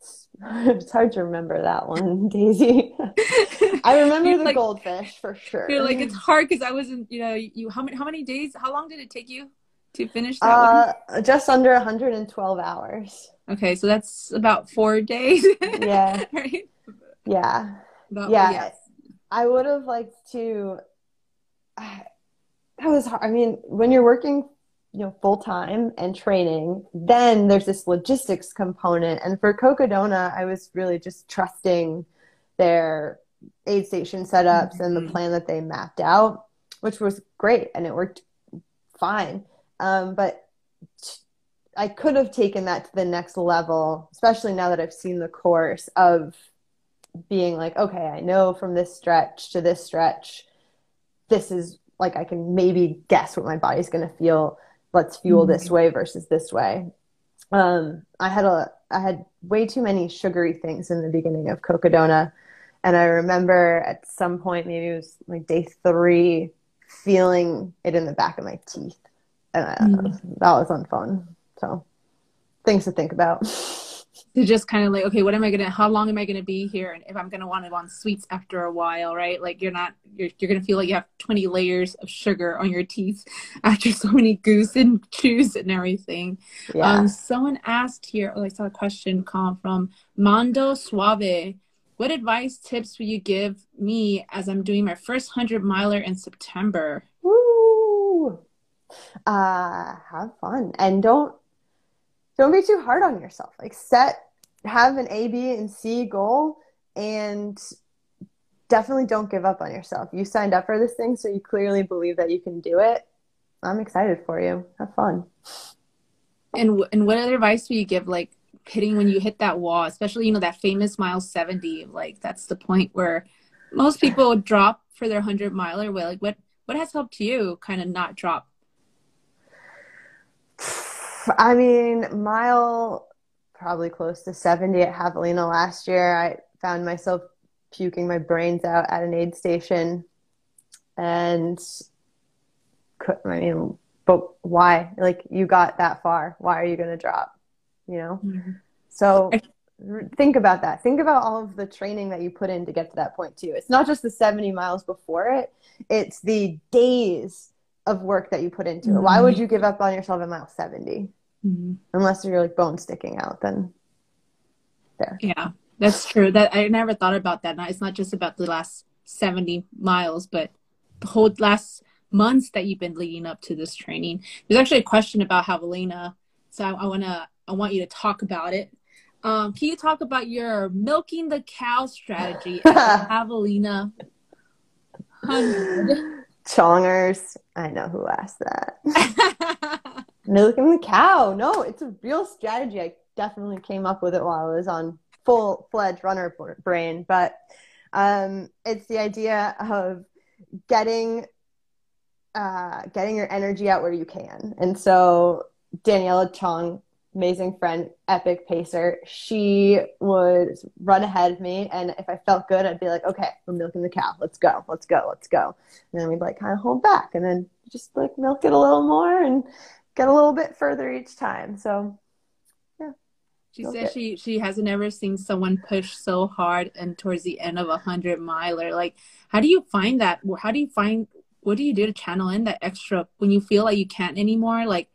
it's hard to remember that one, Daisy. I remember the like, goldfish for sure. You're like it's hard because I wasn't. You know, you how many how many days? How long did it take you to finish that uh, one? Just under 112 hours. Okay, so that's about four days. yeah. right. Yeah. About, yeah. I would have liked to that was hard. I mean, when you're working, you know, full time and training, then there's this logistics component. And for Cocodona, I was really just trusting their aid station setups mm-hmm. and the mm-hmm. plan that they mapped out, which was great and it worked fine. Um, but I could have taken that to the next level, especially now that I've seen the course of being like, okay, I know from this stretch to this stretch, this is like I can maybe guess what my body's going to feel. Let's fuel mm-hmm. this way versus this way. Um, I had a I had way too many sugary things in the beginning of Cocodona, and I remember at some point, maybe it was like day three, feeling it in the back of my teeth, and I, mm-hmm. that was unfun. So, things to think about. to just kind of like okay what am i gonna how long am i gonna be here and if i'm gonna want to want sweets after a while right like you're not you're, you're gonna feel like you have 20 layers of sugar on your teeth after so many goose and chews and everything yeah. um someone asked here oh i saw a question come from mondo suave what advice tips will you give me as i'm doing my first 100 miler in september Woo! uh have fun and don't don't be too hard on yourself. Like set have an A, B, and C goal and definitely don't give up on yourself. You signed up for this thing, so you clearly believe that you can do it. I'm excited for you. Have fun. And and what other advice do you give like hitting when you hit that wall, especially you know that famous mile 70, like that's the point where most people drop for their 100 miler. Well, like what what has helped you kind of not drop? I mean, mile probably close to 70 at Javelina last year. I found myself puking my brains out at an aid station. And I mean, but why? Like, you got that far. Why are you going to drop? You know? Mm-hmm. So think about that. Think about all of the training that you put in to get to that point, too. It's not just the 70 miles before it, it's the days of work that you put into it. Why would mm-hmm. you give up on yourself at mile 70? Mm-hmm. Unless you're like bone sticking out, then there. Yeah, that's true. That I never thought about that. It's not just about the last 70 miles, but the whole last months that you've been leading up to this training. There's actually a question about Javelina, so I, I wanna I want you to talk about it. Um, can you talk about your milking the cow strategy at Javelina 100? Chongers. I know who asked that. milking the cow. No, it's a real strategy. I definitely came up with it while I was on full fledged runner brain, but um, it's the idea of getting uh, getting your energy out where you can. And so Daniela Chong, amazing friend, epic pacer, she would run ahead of me. And if I felt good, I'd be like, okay, we're milking the cow. Let's go, let's go, let's go. And then we'd like kind of hold back and then just like milk it a little more and get a little bit further each time. So yeah. She says she she hasn't ever seen someone push so hard and towards the end of a hundred miler. Like, how do you find that? How do you find what do you do to channel in that extra when you feel like you can't anymore? Like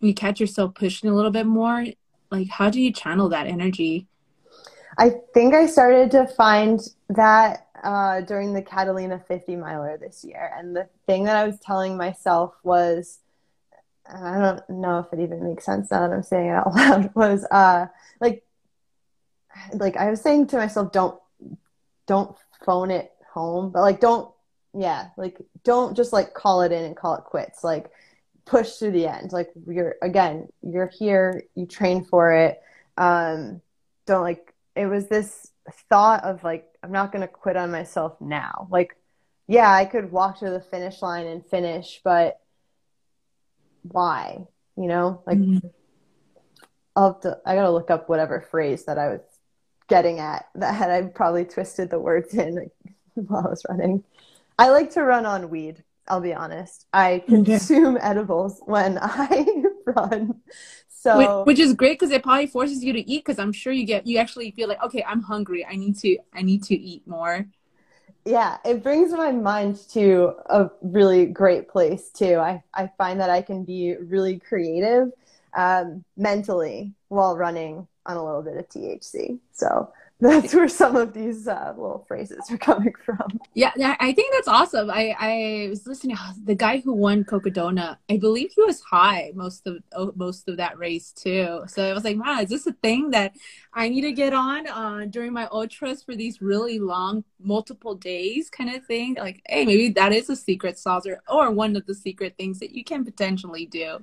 you catch yourself pushing a little bit more. Like how do you channel that energy? I think I started to find that uh, during the Catalina 50 miler this year. And the thing that I was telling myself was, I don't know if it even makes sense now that I'm saying it out loud, was uh, like, like I was saying to myself, don't, don't phone it home, but like, don't yeah like don't just like call it in and call it quits like push through the end. Like you're again you're here you train for it. Um don't like it was this thought of like i'm not going to quit on myself now. Like yeah i could walk to the finish line and finish but why? You know? Like mm-hmm. i'll have to i gotta look up whatever phrase that i was getting at that had i probably twisted the words in while i was running. I like to run on weed. I'll be honest. I consume edibles when I run. So which, which is great because it probably forces you to eat because I'm sure you get you actually feel like okay I'm hungry I need to I need to eat more. Yeah, it brings my mind to a really great place too. I I find that I can be really creative um, mentally while running on a little bit of THC. So that's where some of these uh, little phrases are coming from. Yeah, I think that's awesome. I, I was listening. The guy who won Cocodona, I believe he was high most of oh, most of that race too. So I was like, wow, is this a thing that I need to get on uh, during my ultras for these really long, multiple days kind of thing? Like, hey, maybe that is a secret sauce or, or one of the secret things that you can potentially do.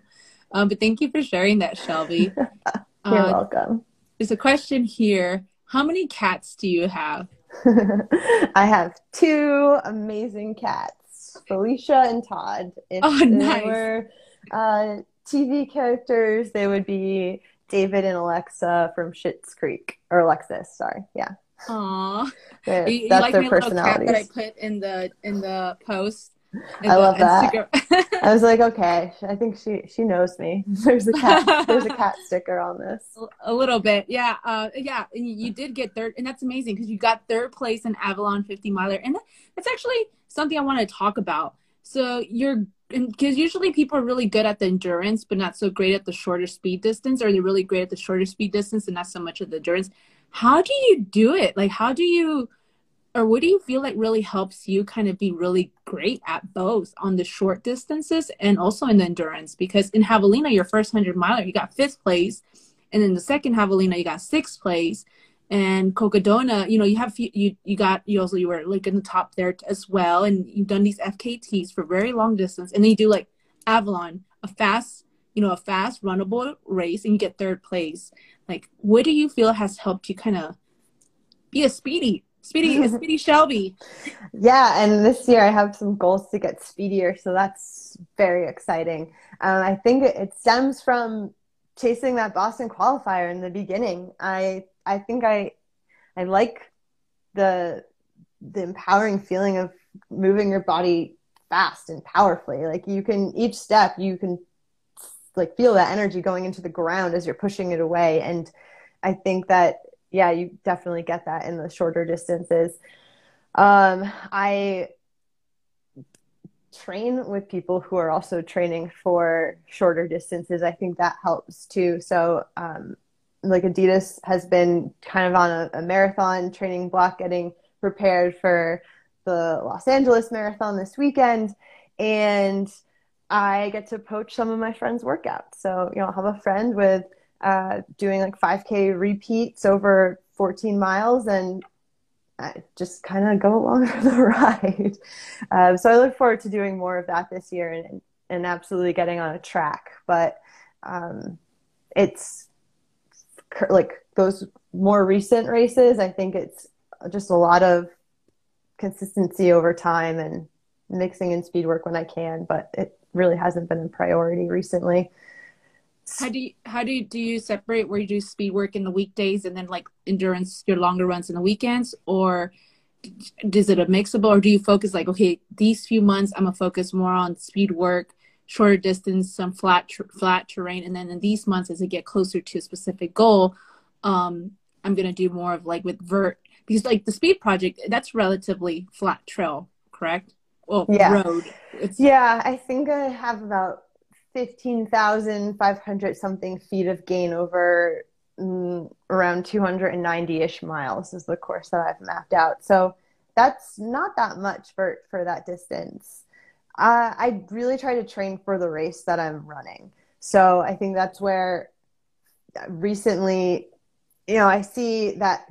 Um, but thank you for sharing that, Shelby. You're uh, welcome. There's a question here how many cats do you have? I have two amazing cats, Felicia and Todd. If oh, nice. they were uh, TV characters, they would be David and Alexa from Schitt's Creek, or Alexis. Sorry, yeah. Aww, you, you that's like their personalities. that I put in the in the post. I love that. I was like, okay, I think she she knows me. There's a cat. there's a cat sticker on this. A little bit, yeah, uh, yeah. And you did get third, and that's amazing because you got third place in Avalon 50 miler, and that's actually something I want to talk about. So you're because usually people are really good at the endurance, but not so great at the shorter speed distance, or they're really great at the shorter speed distance and not so much at the endurance. How do you do it? Like, how do you? Or what do you feel like really helps you kind of be really great at both on the short distances and also in the endurance? Because in Javelina, your first 100 miler, you got fifth place. And in the second Javelina, you got sixth place. And Cocodona, you know, you have, you, you got, you also, you were like in the top there as well. And you've done these FKTs for very long distance. And then you do like Avalon, a fast, you know, a fast runnable race and you get third place. Like, what do you feel has helped you kind of be a speedy Speedy, Speedy Shelby. Yeah, and this year I have some goals to get speedier, so that's very exciting. Um, I think it, it stems from chasing that Boston qualifier in the beginning. I I think I I like the the empowering feeling of moving your body fast and powerfully. Like you can each step you can like feel that energy going into the ground as you're pushing it away and I think that yeah, you definitely get that in the shorter distances. Um, I train with people who are also training for shorter distances. I think that helps too. So, um, like Adidas has been kind of on a, a, marathon training block, getting prepared for the Los Angeles Marathon this weekend, and I get to poach some of my friends' workouts. So, you know, I'll have a friend with uh, doing like 5K repeats over 14 miles, and I just kind of go along for the ride. Um, so I look forward to doing more of that this year and, and absolutely getting on a track. But um, it's like those more recent races, I think it's just a lot of consistency over time and mixing in speed work when I can, but it really hasn't been a priority recently. How do you how do you do you separate where you do speed work in the weekdays and then like endurance your longer runs in the weekends? Or is it a mixable? Or do you focus like okay these few months I'm gonna focus more on speed work shorter distance some flat flat terrain and then in these months as I get closer to a specific goal um I'm gonna do more of like with vert because like the speed project that's relatively flat trail correct? Well yeah. road. It's- yeah I think I have about 15,500 something feet of gain over mm, around 290 ish miles is the course that I've mapped out. So that's not that much for, for that distance. Uh, I really try to train for the race that I'm running. So I think that's where recently, you know, I see that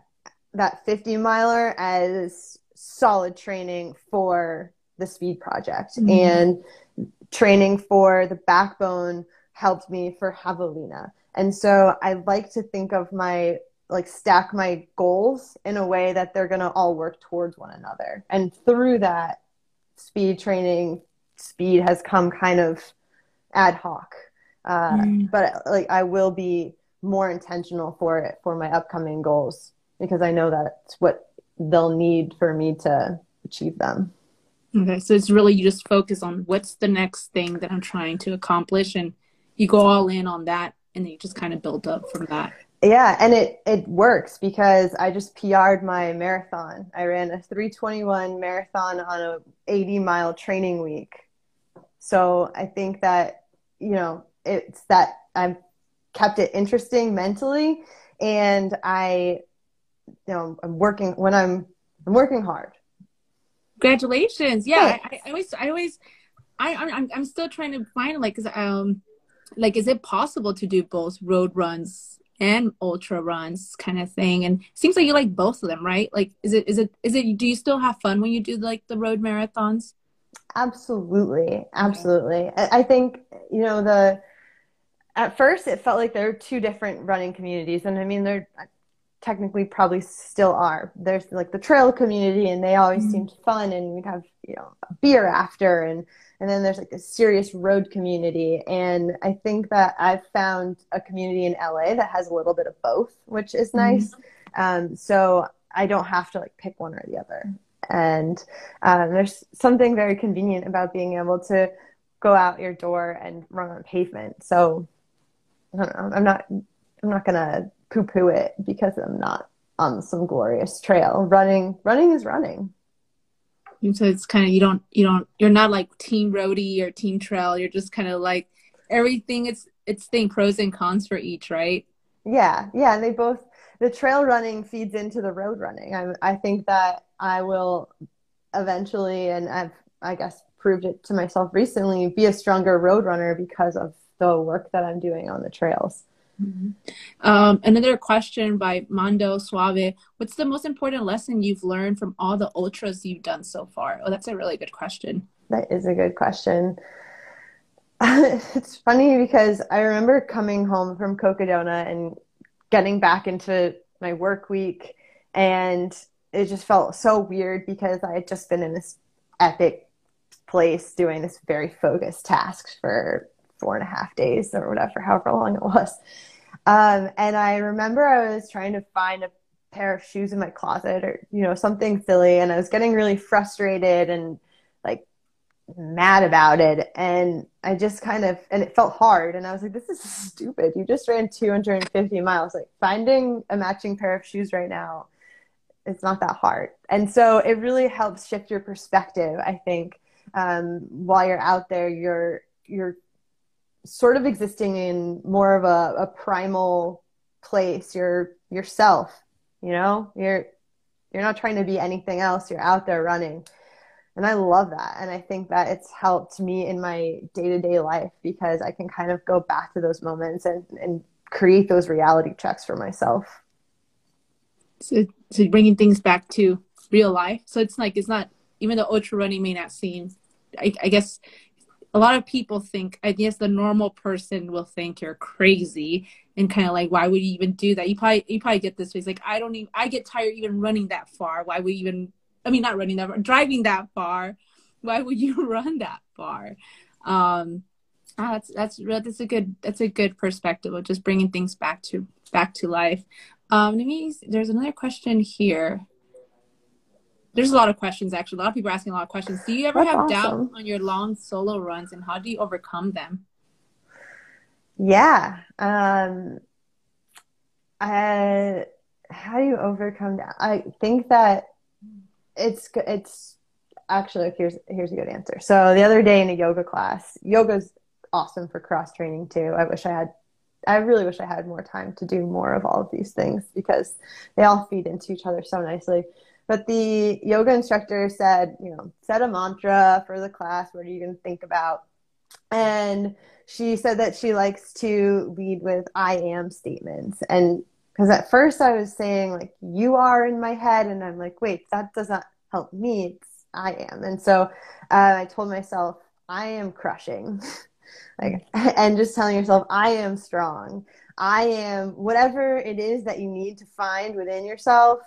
that 50 miler as solid training for the speed project. Mm-hmm. And training for the backbone helped me for javelina. And so I like to think of my like stack my goals in a way that they're going to all work towards one another. And through that speed training, speed has come kind of ad hoc. Uh, mm. But like I will be more intentional for it for my upcoming goals because I know that's what they'll need for me to achieve them. Okay, so it's really you just focus on what's the next thing that I'm trying to accomplish, and you go all in on that, and then you just kind of build up from that. Yeah, and it it works because I just PR'd my marathon. I ran a 321 marathon on a 80 mile training week. So I think that you know it's that I've kept it interesting mentally, and I you know I'm working when I'm I'm working hard Congratulations! Yeah, I, I, always, I always, I, I'm, I'm still trying to find like, um, like, is it possible to do both road runs and ultra runs kind of thing? And seems like you like both of them, right? Like, is it, is it, is it? Do you still have fun when you do like the road marathons? Absolutely, absolutely. Okay. I think you know the. At first, it felt like there were two different running communities, and I mean, they're technically probably still are. There's like the trail community and they always mm-hmm. seemed fun and we'd have, you know, a beer after and and then there's like a serious road community and I think that I've found a community in LA that has a little bit of both, which is mm-hmm. nice. Mm-hmm. Um, so I don't have to like pick one or the other. And um, there's something very convenient about being able to go out your door and run on pavement. So I don't know. I'm not I'm not gonna poo poo it because I'm not on some glorious trail. Running, running is running. And so it's kind of you don't you don't you're not like team roadie or team trail. You're just kind of like everything. It's it's thing pros and cons for each, right? Yeah, yeah. And they both the trail running feeds into the road running. I I think that I will eventually, and I've I guess proved it to myself recently, be a stronger road runner because of the work that I'm doing on the trails. Mm-hmm. Um, another question by Mando Suave. What's the most important lesson you've learned from all the ultras you've done so far? Oh, that's a really good question. That is a good question. it's funny because I remember coming home from Cocodona and getting back into my work week and it just felt so weird because I had just been in this epic place doing this very focused task for four and a half days or whatever, however long it was. Um, and I remember I was trying to find a pair of shoes in my closet or, you know, something silly. And I was getting really frustrated and like mad about it. And I just kind of, and it felt hard. And I was like, this is stupid. You just ran 250 miles. Like finding a matching pair of shoes right now, it's not that hard. And so it really helps shift your perspective, I think. Um, while you're out there, you're, you're sort of existing in more of a, a primal place. You're yourself, you know, you're, you're not trying to be anything else. You're out there running and I love that. And I think that it's helped me in my day to day life because I can kind of go back to those moments and, and create those reality checks for myself. So, so bringing things back to real life. So it's like, it's not, even though ultra running may not seem, I, I guess a lot of people think, I guess the normal person will think you're crazy and kind of like, why would you even do that? You probably, you probably get this. It's like, I don't even, I get tired even running that far. Why would you even I mean, not running that, far driving that far. Why would you run that far? Um, ah, that's that's that's a good that's a good perspective of just bringing things back to back to life. Um, let me. There's another question here. There's a lot of questions actually. A lot of people are asking a lot of questions. Do you ever that's have awesome. doubt on your long solo runs, and how do you overcome them? Yeah. Um, I, how do you overcome that? I think that it's it's actually here's here's a good answer. So the other day in a yoga class, yoga's awesome for cross training too. I wish I had I really wish I had more time to do more of all of these things because they all feed into each other so nicely. But the yoga instructor said, you know, set a mantra for the class. What are you going to think about? And she said that she likes to lead with I am statements. And because at first I was saying like you are in my head, and I'm like, wait, that does not help me. It's I am, and so uh, I told myself I am crushing, like, and just telling yourself I am strong. I am whatever it is that you need to find within yourself.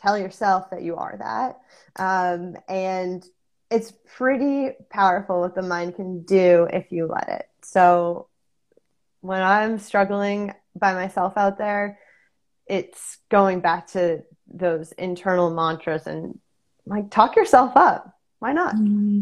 Tell yourself that you are that, um, and it's pretty powerful what the mind can do if you let it. So when I'm struggling by myself out there, it's going back to those internal mantras and like talk yourself up. Why not? Mm-hmm.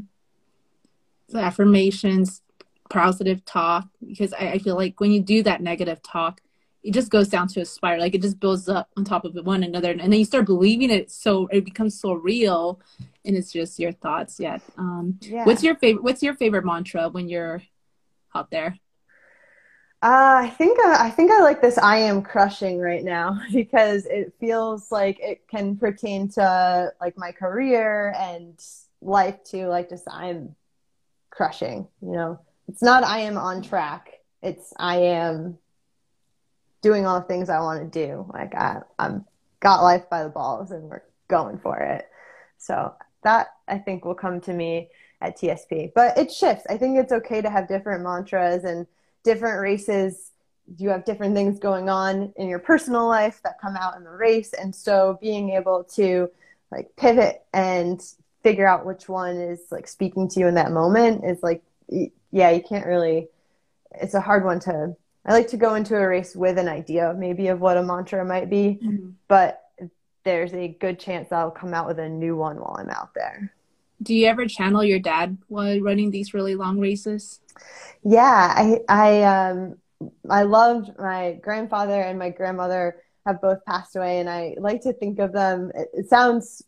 Affirmations, positive talk, because I, I, feel like when you do that negative talk, it just goes down to a spiral. Like it just builds up on top of one another, and then you start believing it. So it becomes so real, and it's just your thoughts. Yeah. Um, yeah. What's your favorite? What's your favorite mantra when you're out there? Uh, I think uh, I think I like this. I am crushing right now because it feels like it can pertain to like my career and life too. Like just I'm crushing. You know, it's not I am on track. It's I am doing all the things I want to do. Like I, I'm got life by the balls and we're going for it. So that I think will come to me at TSP. But it shifts. I think it's okay to have different mantras and different races you have different things going on in your personal life that come out in the race and so being able to like pivot and figure out which one is like speaking to you in that moment is like yeah you can't really it's a hard one to i like to go into a race with an idea maybe of what a mantra might be mm-hmm. but there's a good chance i'll come out with a new one while i'm out there do you ever channel your dad while running these really long races yeah, I I um I loved my grandfather and my grandmother have both passed away, and I like to think of them. It, it sounds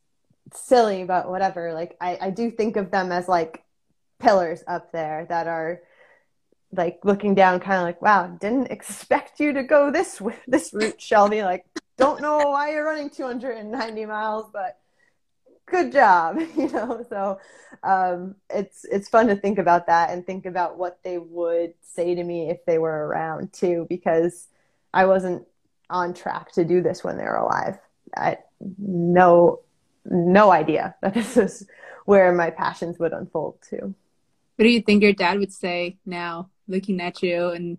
silly, but whatever. Like I I do think of them as like pillars up there that are like looking down kind of like wow didn't expect you to go this this route shelby. Like don't know why you're running 290 miles but good job you know? So um, it's it's fun to think about that and think about what they would say to me if they were around too because i wasn't on track to do this when they were alive. I no no idea that this is where my passions would unfold to. What do you think your dad would say now looking at you and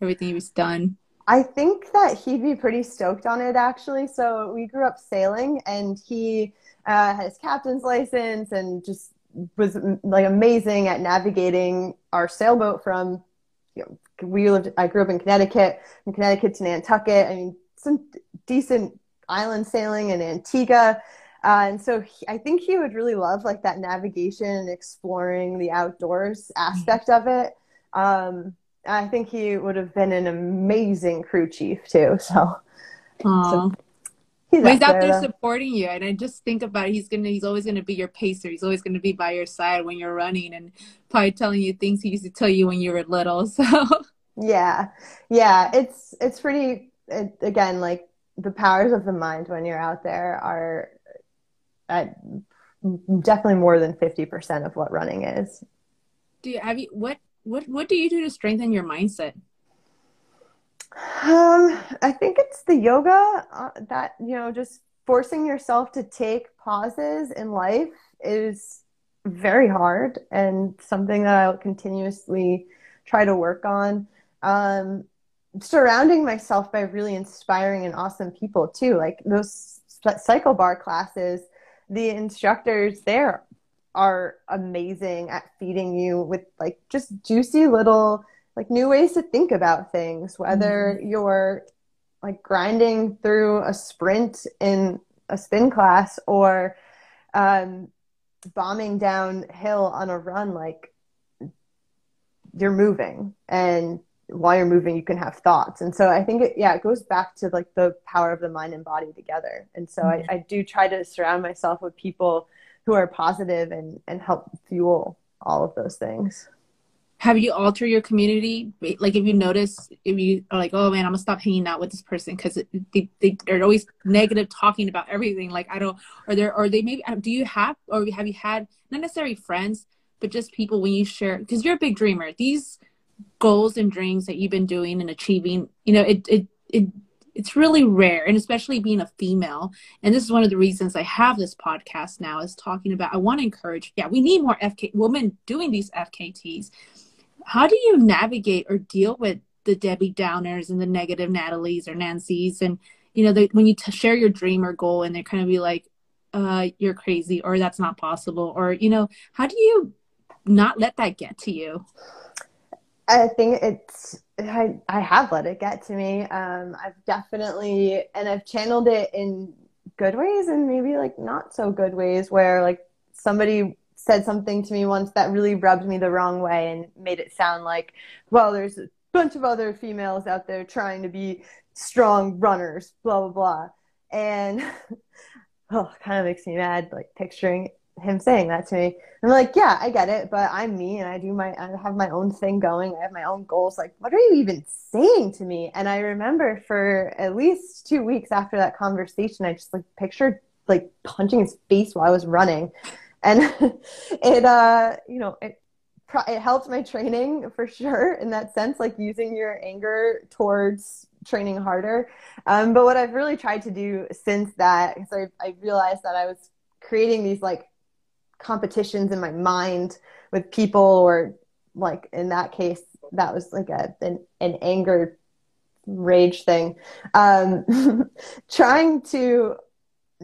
everything he's done I think that he'd be pretty stoked on it actually. So we grew up sailing and he uh, had his captain's license and just was like amazing at navigating our sailboat from you know, we lived I grew up in Connecticut, from Connecticut to Nantucket. I mean some decent island sailing in Antigua. Uh, and so he, I think he would really love like that navigation and exploring the outdoors aspect of it. Um, I think he would have been an amazing crew chief too. So, so he's, out, out there, there supporting you, and I just think about it, he's gonna he's always gonna be your pacer. He's always gonna be by your side when you're running, and probably telling you things he used to tell you when you were little. So yeah, yeah, it's it's pretty. It, again, like the powers of the mind when you're out there are at definitely more than 50% of what running is. Do you have you what what what do you do to strengthen your mindset? Um, I think it's the yoga uh, that you know just forcing yourself to take pauses in life is very hard and something that I'll continuously try to work on. Um, surrounding myself by really inspiring and awesome people too, like those CycleBar classes. The instructors there are amazing at feeding you with like just juicy little like new ways to think about things whether mm-hmm. you're like grinding through a sprint in a spin class or um, bombing downhill on a run like you're moving and while you're moving you can have thoughts and so i think it yeah it goes back to like the power of the mind and body together and so mm-hmm. I, I do try to surround myself with people who are positive and and help fuel all of those things. Have you altered your community? Like if you notice if you are like oh man i'm gonna stop hanging out with this person because they, they, they're always negative talking about everything. Like i don't or they're or they maybe do you have or have you had not necessarily friends but just people when you share because you're a big dreamer. These goals and dreams that you've been doing and achieving you know it it, it it's really rare and especially being a female and this is one of the reasons i have this podcast now is talking about i want to encourage yeah we need more fk women doing these fkts how do you navigate or deal with the debbie downers and the negative natalies or nancys? And you know when you t- share your dream or goal and they kind of be like uh you're crazy or that's not possible or you know how do you not let that get to you? I think it's I, I have let it get to me. Um, I've definitely, and I've channeled it in good ways and maybe like not so good ways where like somebody said something to me once that really rubbed me the wrong way and made it sound like, well, there's a bunch of other females out there trying to be strong runners, blah, blah, blah. And oh, kind of makes me mad, like picturing him saying that to me. I'm like, yeah, I get it, but I'm me and I do my, I have my own thing going. I have my own goals. Like, what are you even saying to me? And I remember for at least two weeks after that conversation, I just like pictured like punching his face while I was running. And it, uh, you know, it, it helped my training for sure in that sense, like using your anger towards training harder. Um, but what I've really tried to do since that, because I, I realized that I was creating these like competitions in my mind with people or like in that case that was like a an, an anger rage thing. Um trying to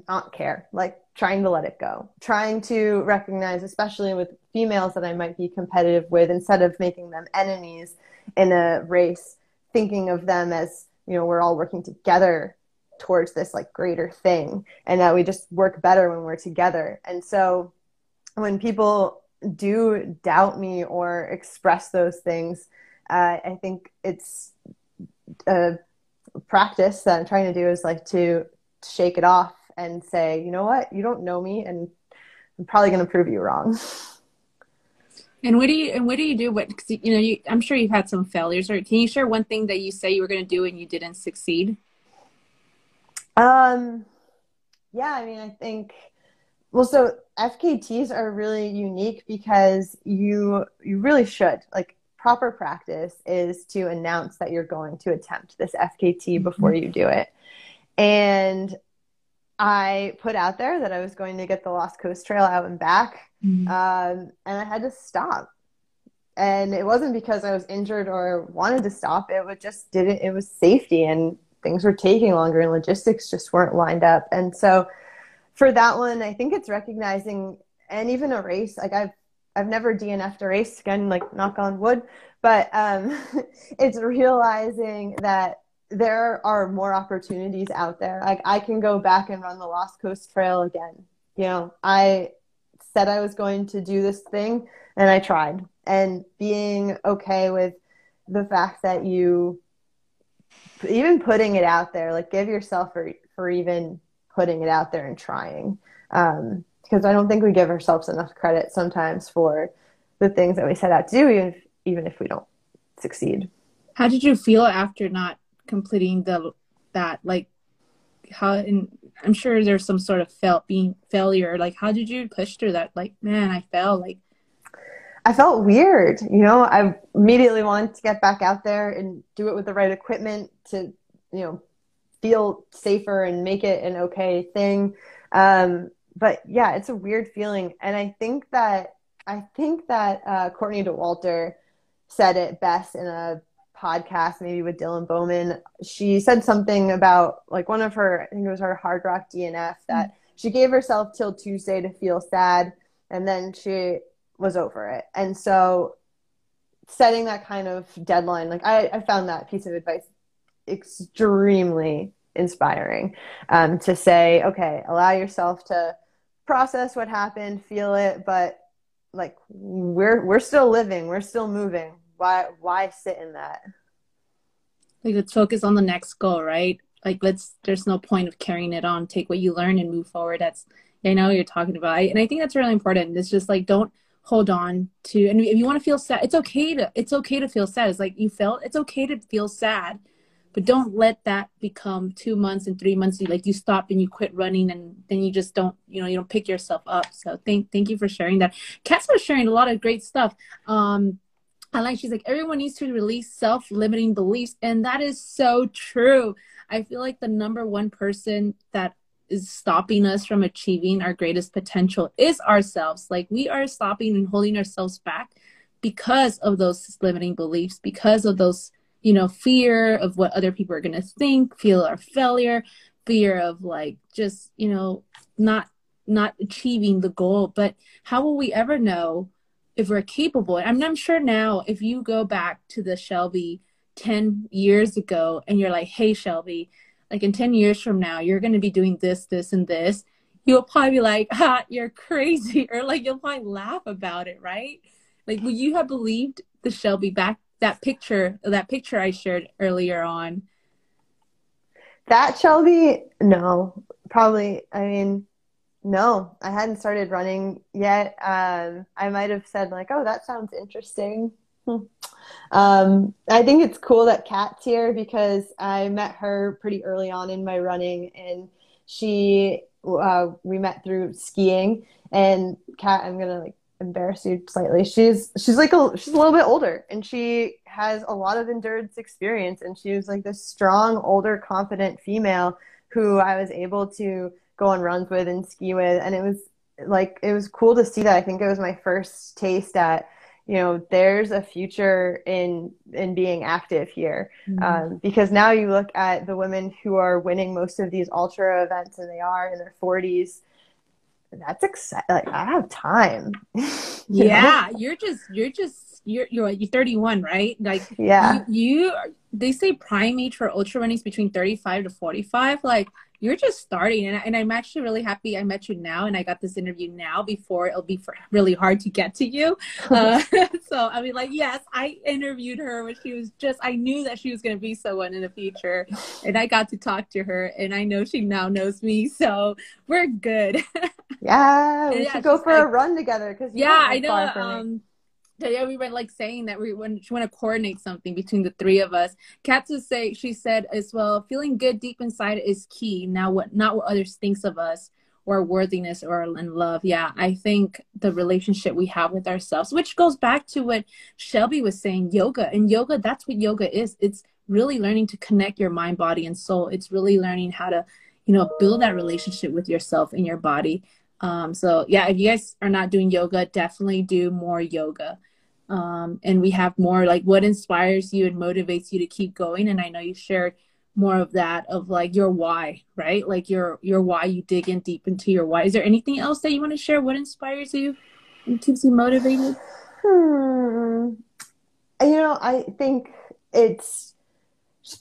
not care like trying to let it go. Trying to recognize especially with females that i might be competitive with instead of making them enemies in a race thinking of them as you know we're all working together towards this like greater thing and that we just work better when we're together. And so when people do doubt me or express those things, uh, I think it's a practice that I'm trying to do is like to shake it off and say, you know what, you don't know me, and I'm probably going to prove you wrong. And what do you and what do you do? What cause, you know, you, I'm sure you've had some failures. Or can you share one thing that you say you were going to do and you didn't succeed? Um, yeah, I mean, I think well, so FKTs are really unique because you you really should like proper practice is to announce that you're going to attempt this FKT mm-hmm. before you do it. And I put out there that I was going to get the Lost Coast Trail out and back, mm-hmm. um, and I had to stop. and it wasn't because I was injured or wanted to stop. It was just didn't. It was safety, and things were taking longer, and logistics just weren't lined up. And so, for that one, I think it's recognizing, and even a race. Like I've I've never DNF'd a race again, like knock on wood, but um, it's realizing that there are more opportunities out there. Like I can go back and run the Lost Coast Trail again. You know, I said I was going to do this thing and I tried. And being okay with the fact that you even putting it out there, like give yourself for for even putting it out there and trying. Um, because I don't think we give ourselves enough credit sometimes for the things that we set out to do, even if, even if we don't succeed. How did you feel after not completing the that? Like, how? And I'm sure there's some sort of felt being failure. Like, how did you push through that? Like, man, I fell. Like, I felt weird. You know, I immediately wanted to get back out there and do it with the right equipment to, you know, feel safer and make it an okay thing. Um, but yeah, it's a weird feeling, and I think that I think that uh, Courtney Dauwalter said it best in a podcast, maybe with Dylan Bowman. She said something about like one of her, I think it was her Hardrock DNF, that mm-hmm. she gave herself till Tuesday to feel sad, and then she was over it. And so, setting that kind of deadline, like I, I found that piece of advice extremely inspiring um, to say, okay, allow yourself to process what happened, feel it, but like we're we're still living, we're still moving. Why why sit in that? Like let's focus on the next goal, right? Like let's there's no point of carrying it on. Take what you learn and move forward. That's I know you're talking about. and I think that's really important. It's just like don't hold on to and if you want to feel sad, it's okay to it's okay to feel sad. It's like you felt it's okay to feel sad but don't let that become two months and three months like you stop and you quit running and then you just don't you know you don't pick yourself up. So thank thank you for sharing that. Kat's was sharing a lot of great stuff. Um I like she's like everyone needs to release self-limiting beliefs and that is so true. I feel like the number one person that is stopping us from achieving our greatest potential is ourselves. Like we are stopping and holding ourselves back because of those limiting beliefs because of those you know, fear of what other people are going to think, fear of failure, fear of like just, you know, not not achieving the goal. But how will we ever know if we're capable? I'm, I'm sure now if you go back to the Shelby 10 years ago and you're like, hey, Shelby, like in 10 years from now, you're going to be doing this, this, and this, you'll probably be like, ah, you're crazy. Or like you'll probably laugh about it, right? Like, would you have believed the Shelby back that picture that picture I shared earlier on. That Shelby, no, probably. I mean, no, I hadn't started running yet. Um, I might have said like, "Oh, that sounds interesting." Hmm. Um, I think it's cool that Kat's here because I met her pretty early on in my running, and she uh, we met through skiing. And Kat, I'm gonna like embarrass you slightly. She's she's like a she's a little bit older and she has a lot of endurance experience and she was like this strong, older, confident female who I was able to go on runs with and ski with and it was like it was cool to see that. I think it was my first taste at you know there's a future in in being active here mm-hmm. um, because now you look at the women who are winning most of these ultra events and they are in their 40s that's exciting. Like I have time. yeah, know? you're just you're just you're you're you're 31, right? Like yeah, you, you they say prime age for ultra running is between 35 to 45. Like you're just starting. And, and i'm actually really happy i met you now and i got this interview now before it'll be really hard to get to you. Uh, so i mean like yes i interviewed her when she was just i knew that she was going to be someone in the future and i got to talk to her and i know she now knows me. So we're good. Yeah we yeah, should go for like, a run together because yeah i know um, yeah, we were like saying that we want, want to coordinate something between the three of us. Katsu say she said as well, feeling good deep inside is key. Now, what not what others thinks of us or worthiness or in love. Yeah, I think the relationship we have with ourselves, which goes back to what Shelby was saying, yoga. And yoga, that's what yoga is. It's really learning to connect your mind, body, and soul. It's really learning how to, you know, build that relationship with yourself and your body. Um, so yeah, if you guys are not doing yoga, definitely do more yoga. um, and we have more like what inspires you and motivates you to keep going. And I know you shared more of that of like your why, right? Like your your why. You dig in deep into your why. Is there anything else that you want to share? What inspires you and keeps you motivated? Hmm. You know, I think it's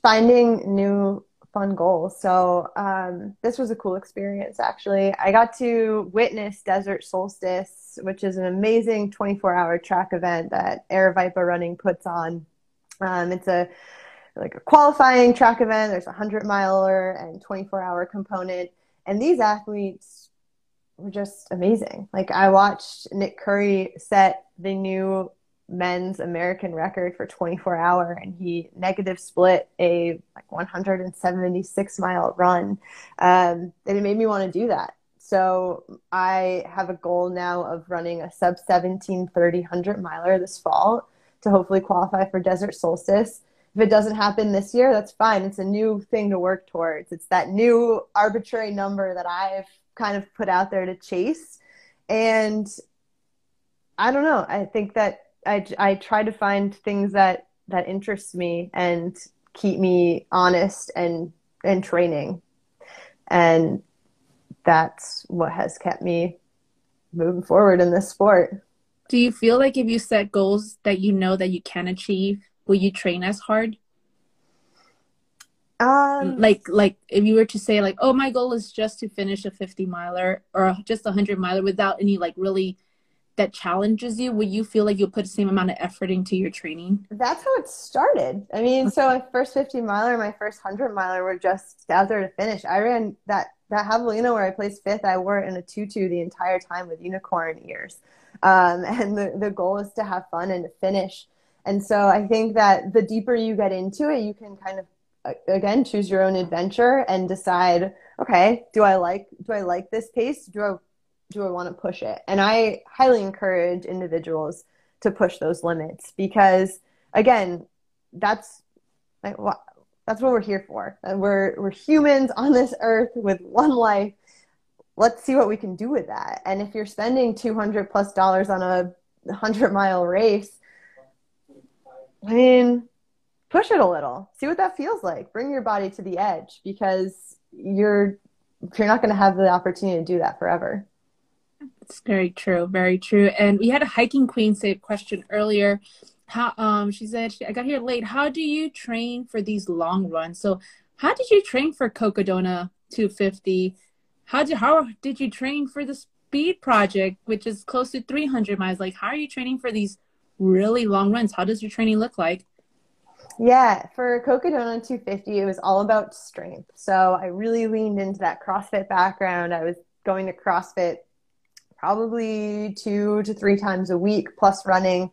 finding new fun goals. So um, this was a cool experience, actually. I got to witness Desert Solstice, which is an amazing 24-hour track event that Aravaipa Running puts on. Um, it's a like a qualifying track event. There's a 100 miler and 24-hour component, and these athletes were just amazing. Like I watched Nick Coury set the new men's American record for 24 hour and he negative split a like 176 mile run. Um, and it made me want to do that. So I have a goal now of running a sub 17 30 100 miler this fall to hopefully qualify for desert solstice. If it doesn't happen this year, that's fine. It's a new thing to work towards. It's that new arbitrary number that I've kind of put out there to chase. And I don't know. I think that I, I try to find things that that interest me and keep me honest and and training. And that's what has kept me moving forward in this sport. Do you feel like if you set goals that you know that you can achieve will you train as hard? Um like like if you were to say like oh my goal is just to finish a 50 miler or just a 100 miler without any like really that challenges you, will you feel like you'll put the same amount of effort into your training? That's how it started. I mean, so my first 50 miler, my first 100 miler were just out there to finish. I ran that that javelina where I placed fifth. I wore it in a tutu the entire time with unicorn ears, um, and the the goal is to have fun and to finish. And so I think that the deeper you get into it, you can kind of again choose your own adventure and decide okay do i like do i like this pace do i do I want to push it? And I highly encourage individuals to push those limits because, again, that's that's what we're here for. We're we're humans on this earth with one life. Let's see what we can do with that. And if you're spending two hundred plus dollars on a hundred mile race, I mean, push it a little. See what that feels like. Bring your body to the edge because you're you're not going to have the opportunity to do that forever. It's very true, very true. And we had a hiking queen say a question earlier. How um she said she, I got here late. How do you train for these long runs? So how did you train for Cocodona 250? How did how did you train for the speed project, which is close to 300 miles? Like how are you training for these really long runs? How does your training look like? Yeah, for Cocodona 250, it was all about strength. So I really leaned into that CrossFit background. I was going to CrossFit probably two to three times a week plus running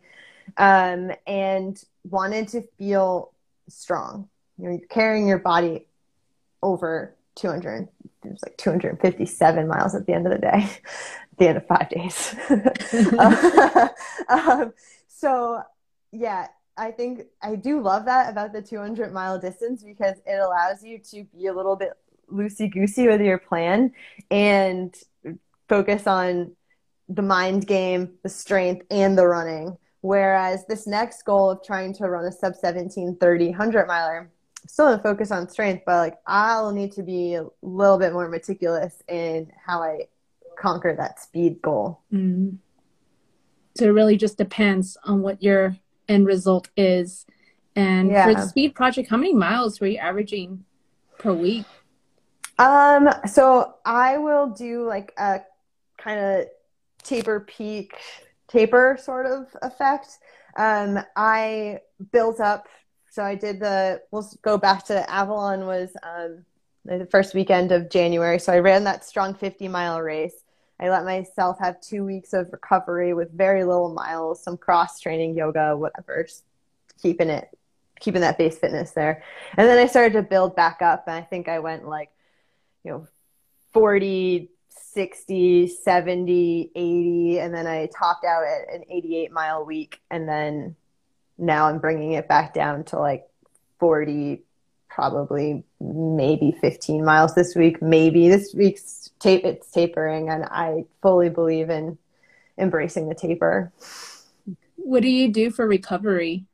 um, and wanted to feel strong. You know, you're carrying your body over 200 it was like 257 miles at the end of the day at the end of five days. Um, so yeah i think i do love that about the 200 mile distance because it allows you to be a little bit loosey goosey with your plan and focus on the mind game, the strength, and the running. Whereas this next goal of trying to run a sub 17 30 100 miler, still to focus on strength, but like I'll need to be a little bit more meticulous in how I conquer that speed goal. Mm. So it really just depends on what your end result is. And yeah. for the speed project, how many miles were you averaging per week? Um, so I will do like a kind of taper peak taper sort of effect. Um, I built up, so I did the, we'll go back to Avalon was um, the first weekend of January. So I ran that strong 50 mile race. I let myself have two weeks of recovery with very little miles, some cross training, yoga, whatever, just keeping it, keeping that base fitness there. And then I started to build back up. And I think I went like, you know, 40 60, 70, 80, and then I topped out at an 88 mile week. And then now I'm bringing it back down to like 40, probably maybe 15 miles this week. Maybe this week's tape, it's tapering, and I fully believe in embracing the taper. What do you do for recovery?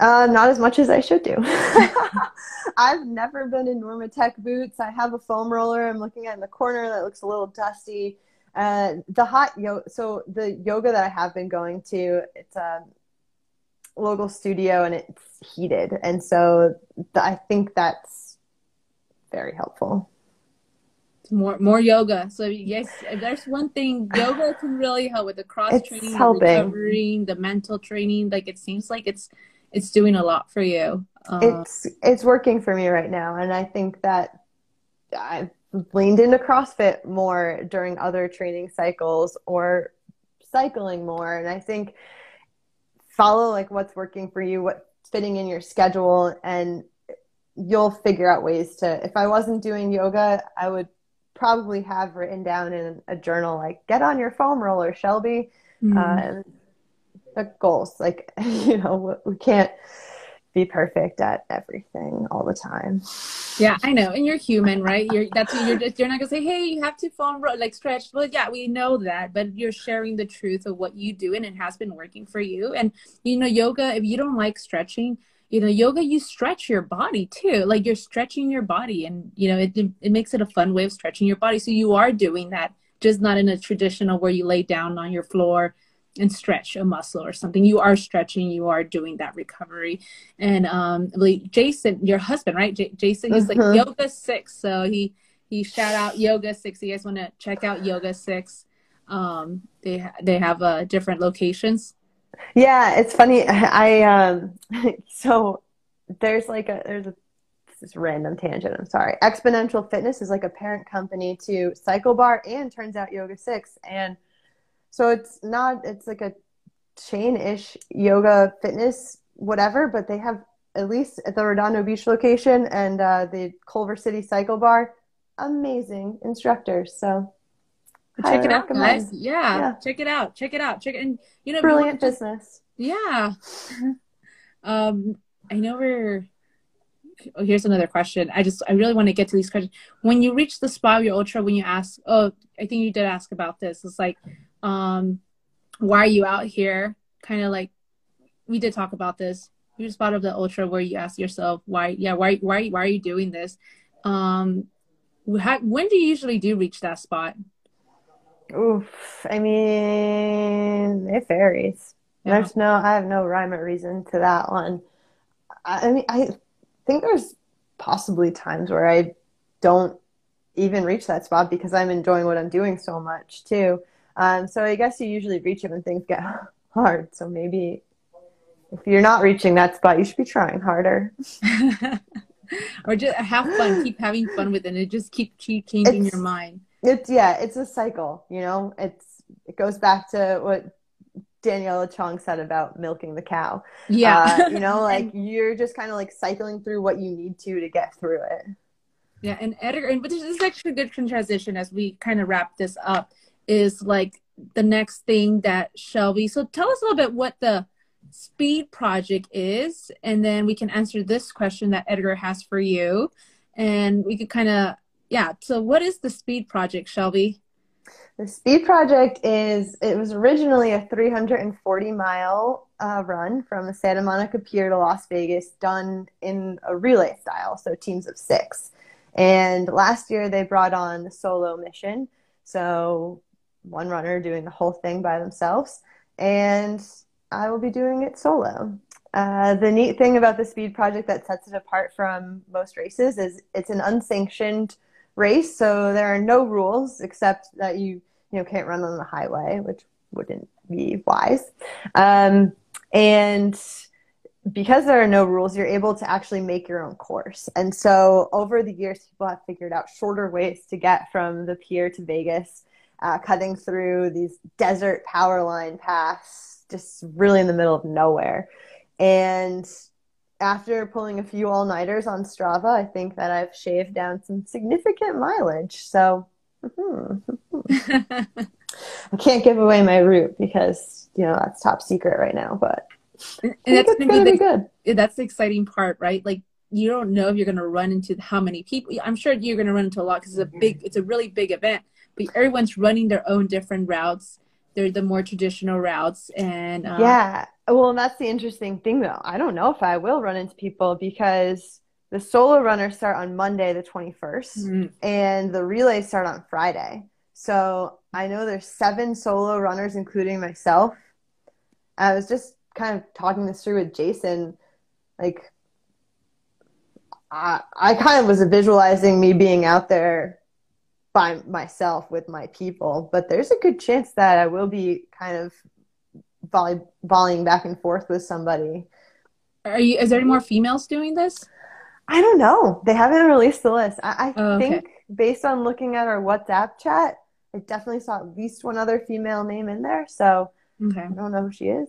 Uh, not as much as I should do. I've never been in Normatec boots. I have a foam roller. I'm looking at in the corner that looks a little dusty. Uh, the hot yoga. So the yoga that I have been going to, it's a local studio and it's heated, and so the, I think that's very helpful. More more yoga. So yes, there's one thing yoga can really help with the cross training, recovering, the mental training. Like it seems like it's it's doing a lot for you. Um, it's it's working for me right now and i think that i've leaned into crossfit more during other training cycles or cycling more and i think follow like what's working for you what's fitting in your schedule and you'll figure out ways to if i wasn't doing yoga i would probably have written down in a journal like get on your foam roller shelby mm. uh, the goals like you know we can't be perfect at everything all the time Yeah, I know, and you're human, right? You're that's you're you're not gonna say, hey, you have to ro- like stretch. Well, yeah, we know that, but you're sharing the truth of what you do, and it has been working for you. And you know, yoga. If you don't like stretching, you know, yoga you stretch your body too. Like you're stretching your body, and you know, it it makes it a fun way of stretching your body. So you are doing that, just not in a traditional where you lay down on your floor and stretch a muscle or something. You are stretching, you are doing that recovery. And um like Jason, your husband, right? J- Jason is like Mhm. YogaSix. So he he shout out YogaSix. You guys want to check out YogaSix. Um they ha- they have uh different locations. yeah it's funny i um so there's like a there's a this is random tangent i'm sorry Xponential fitness is like a parent company to CycleBar and turns out YogaSix and so it's not it's like a chain-ish yoga fitness whatever but they have at least at the redondo beach location and uh, the culver city CycleBar amazing instructors so Check it out, guys. Yeah, Yeah. check it out. Check it out. Check it and you know you brilliant just- business Yeah. um, I know we're. Oh, here's another question. I just, I really want to get to these questions. When you reach the spot of your ultra, when you ask, oh, I think you did ask about this. It's like, um, why are you out here? Kind of like, we did talk about this. Your spot of the ultra where you ask yourself, why, yeah, why, why, why are you doing this? Um, how, when do you usually do reach that spot? Oof. I mean, it varies. Yeah. There's no, I have no rhyme or reason to that one. I, I mean, I think there's possibly times where I don't even reach that spot because I'm enjoying what I'm doing so much too. Um, so I guess you usually reach it when things get hard. So maybe if you're not reaching that spot, you should be trying harder. or just have fun, keep having fun with it, and just keep, keep changing It's- your mind. It's yeah, it's a cycle, you know. It's it goes back to what Daniela Chong said about milking the cow. Yeah. Uh, you know, like you're just kind of like cycling through what you need to to get through it. Yeah, and Edgar, and but this is actually a good transition as we kind of wrap this up. Is like the next thing that Shelby. So tell us a little bit what the speed project is, and then we can answer this question that Edgar has for you, and we could kind of yeah. So what is the speed project, Shelby? The Speed Project is it was originally a 340 mile uh, run from Santa Monica Pier to Las Vegas, done in a relay style, so teams of six. And last year they brought on the solo mission, so one runner doing the whole thing by themselves, and I will be doing it solo. Uh, the neat thing about the Speed Project that sets it apart from most races is it's an unsanctioned race, so there are no rules except that you you know can't run on the highway, which wouldn't be wise. Um, and because there are no rules, you're able to actually make your own course. And so over the years, people have figured out shorter ways to get from the pier to Vegas, uh, cutting through these desert power line paths, just really in the middle of nowhere. And after pulling a few all nighters on Strava, I think that I've shaved down some significant mileage. So mhm. I can't give away my route because you know that's top secret right now. But and that's it's gonna gonna be be the, good. that's the exciting part, right? Like you don't know if you're gonna run into how many people. I'm sure you're gonna run into a lot because it's a big, it's a really big event. But everyone's running their own different routes. they're the more traditional routes and um, yeah well and that's the interesting thing though i don't know if i will run into people because the solo runners start on monday the 21st mm-hmm. and the relays start on friday so i know there's seven solo runners including myself i was just kind of talking this through with jason like I, I kind of was visualizing me being out there by myself with my people, but there's a good chance that I will be kind of volley, volleying back and forth with somebody. Are you? Is there any more females doing this? I don't know. They haven't released the list. I, I oh, okay. think based on looking at our WhatsApp chat, I definitely saw at least one other female name in there. So okay. I don't know who she is.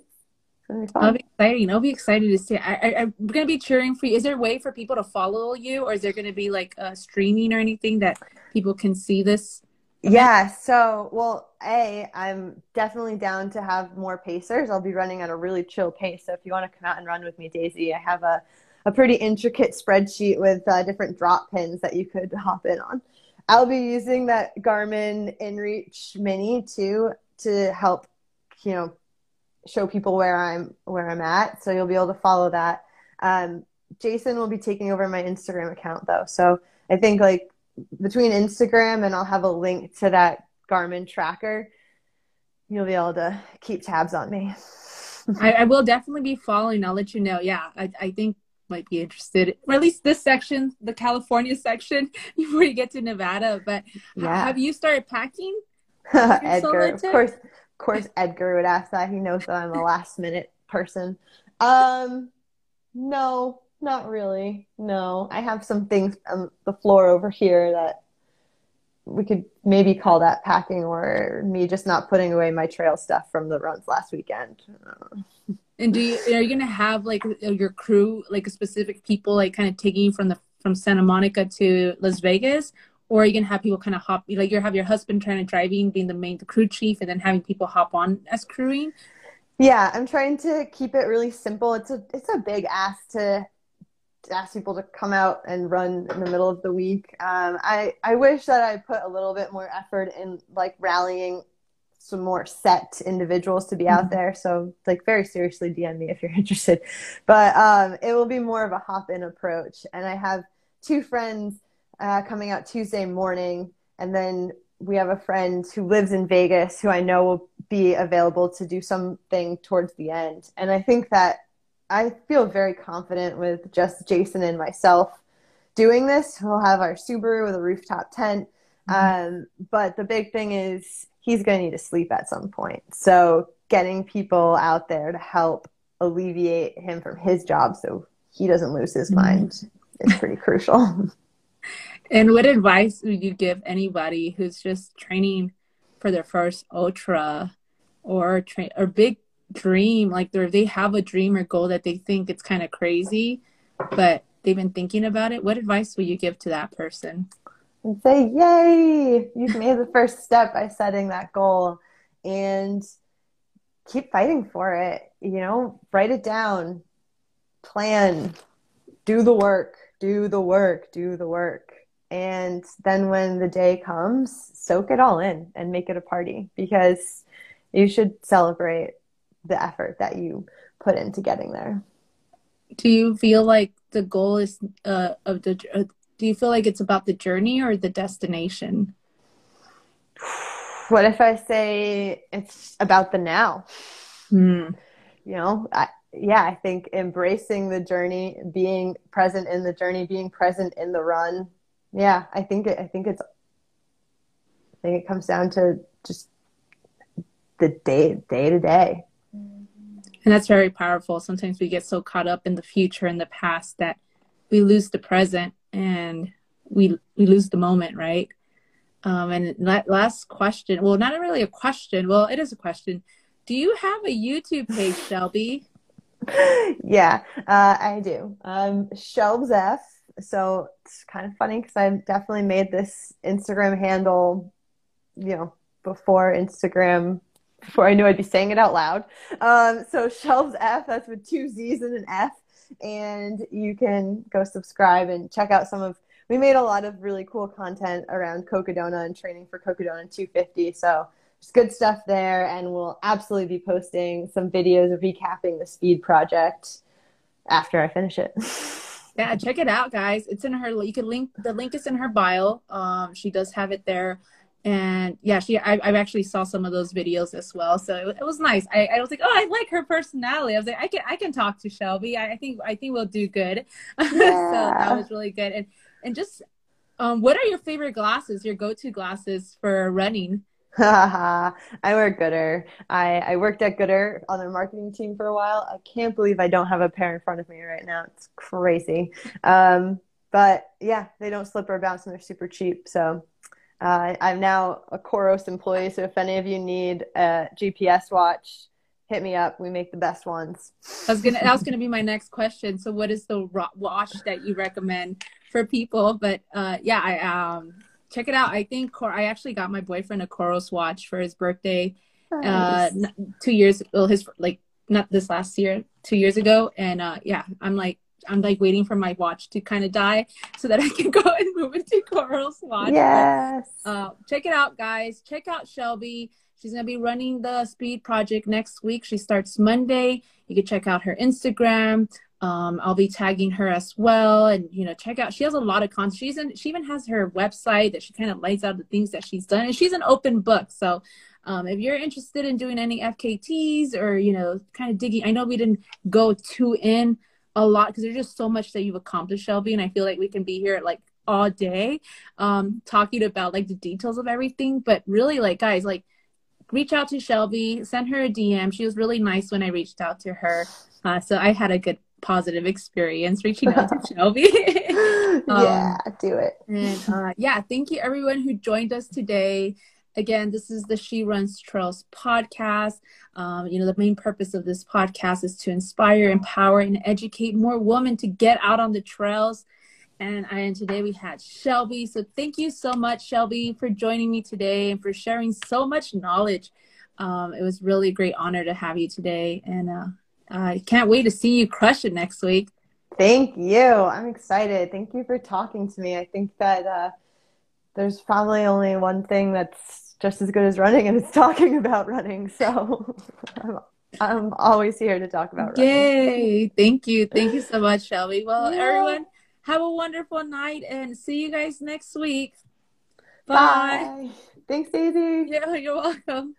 I'll be exciting. I'll be excited to see. I, I, am gonna be cheering for you. Is there a way for people to follow you, or is there gonna be like a streaming or anything that people can see this? Yeah. So, well, a I'm definitely down to have more pacers. I'll be running at a really chill pace. So if you want to come out and run with me, Daisy, I have a a pretty intricate spreadsheet with uh, different drop pins that you could hop in on. I'll be using that Garmin InReach Mini too to help, you know, show people where I'm where I'm at. So you'll be able to follow that. Um, Jason will be taking over my Instagram account though. So I think like between Instagram and I'll have a link to that Garmin tracker, you'll be able to keep tabs on me. I, I, will definitely be following. I'll let you know. Yeah, I, I think might be interested, or at least this section, the California section, before you get to Nevada. But yeah. have you started packing? Edgar, of course course, Edgar would ask that. He knows that I'm a last minute person. Um, no, not really. No, I have some things on the floor over here that we could maybe call that packing or me just not putting away my trail stuff from the runs last weekend. And do you are you gonna have like your crew, like specific people, like kind of taking you from the from Santa Monica to Las Vegas, or you gonna have people kind of hop like you have your husband trying to driving being the main the crew chief and then having people hop on as crewing. Yeah i'm trying to keep it really simple. It's a it's a big ask to, to ask people to come out and run in the middle of the week. Um, i i wish that i put a little bit more effort in like rallying some more set individuals to be out mm-hmm. there. So like very seriously dm me if you're interested. But um, it will be more of a hop in approach. And i have two friends uh, coming out Tuesday morning. And then we have a friend who lives in Vegas who I know will be available to do something towards the end. And I think that I feel very confident with just Jason and myself doing this. We'll have our Subaru with a rooftop tent. Mm-hmm. Um, but the big thing is he's going to need to sleep at some point. So getting people out there to help alleviate him from his job so he doesn't lose his mm-hmm. mind is pretty crucial. And what advice would you give anybody who's just training for their first ultra or train or big dream? Like they they have a dream or goal that they think it's kind of crazy, but they've been thinking about it. What advice would you give to that person? And say, "Yay! You've made the first step by setting that goal, and keep fighting for it. You know, write it down, plan, do the work, do the work, do the work." And then when the day comes, soak it all in and make it a party because you should celebrate the effort that you put into getting there. Do you feel like the goal is uh, of the? Uh, do you feel like it's about the journey or the destination? What if I say it's about the now? Hmm. You know, I, yeah, I think embracing the journey, being present in the journey, being present in the run, yeah, I think it, I think it's I think it comes down to just the day day to day. And that's very powerful. Sometimes we get so caught up in the future and the past that we lose the present and we we lose the moment, right? Um, and last question, well, not really a question. Well, it is a question. Do you have a YouTube page, Shelby? yeah, uh, I do. Um, Shelbs F so it's kind of funny because I definitely made this Instagram handle, you know, before Instagram, before I knew I'd be saying it out loud. Um, so Shelbs F, that's with two Z's and an F. And you can go subscribe and check out some of, we made a lot of really cool content around Cocodona and training for Cocodona 250. So there's good stuff there, and we'll absolutely be posting some videos recapping the speed project after I finish it. yeah, check it out, guys. It's in her. You can link the link is in her bio. Um, she does have it there and yeah she I, I actually saw some of those videos as well so it, it was nice I, I was like oh i like her personality i was like i can i can talk to shelby i, I think i think we'll do good yeah. so that was really good and and just um what are your favorite glasses your go-to glasses for running I work Goodr. I, I worked at Goodr on their marketing team for a while. I can't believe I don't have a pair in front of me right now. It's crazy. Um, but yeah, they don't slip or bounce and they're super cheap. So uh, I'm now a Coros employee, so if any of you need a GPS watch, hit me up. We make the best ones. I was gonna. That was gonna be my next question. So, what is the watch that you recommend for people? But uh, yeah, I um check it out. I think Cor- I actually got my boyfriend a Coros watch for his birthday. Uh, nice. Uh, two years. Well, his like not this last year, two years ago, and uh, yeah, I'm like I'm like waiting for my watch to kind of die so that I can go and move into Coros watch. Yes. Uh, check it out, guys. Check out Shelby. She's gonna be running the speed project next week. She starts Monday. You can check out her Instagram. Um, I'll be tagging her as well, and you know, check out. She has a lot of content. She's in, she even has her website that she kind of lays out the things that she's done, and she's an open book. So, um, if you're interested in doing any FKTs or you know, kind of digging, I know we didn't go too in a lot because there's just so much that you've accomplished, Shelby. And I feel like we can be here like all day um, talking about like the details of everything. But really, like, guys, like, reach out to Shelby, send her a DM. She was really nice when I reached out to her. Uh, so I had a good positive experience reaching out to Shelby. um, yeah, do it. And uh, yeah, thank you everyone who joined us today. Again, this is the She Runs Trails podcast. Um, you know, the main purpose of this podcast is to inspire, empower, and educate more women to get out on the trails. And, I, and today we had Shelby. So thank you so much, Shelby, for joining me today and for sharing so much knowledge. Um, it was really a great honor to have you today. And uh, I can't wait to see you crush it next week. Thank you. I'm excited. Thank you for talking to me. I think that uh, there's probably only one thing that's just as good as running, and it's talking about running. So I'm, I'm always here to talk about running. Yay! Thank you. Thank you so much, Shelby. Well, yeah. everyone, have a wonderful night and see you guys next week. Bye. Bye. Thanks, Daisy. Yeah, you're welcome.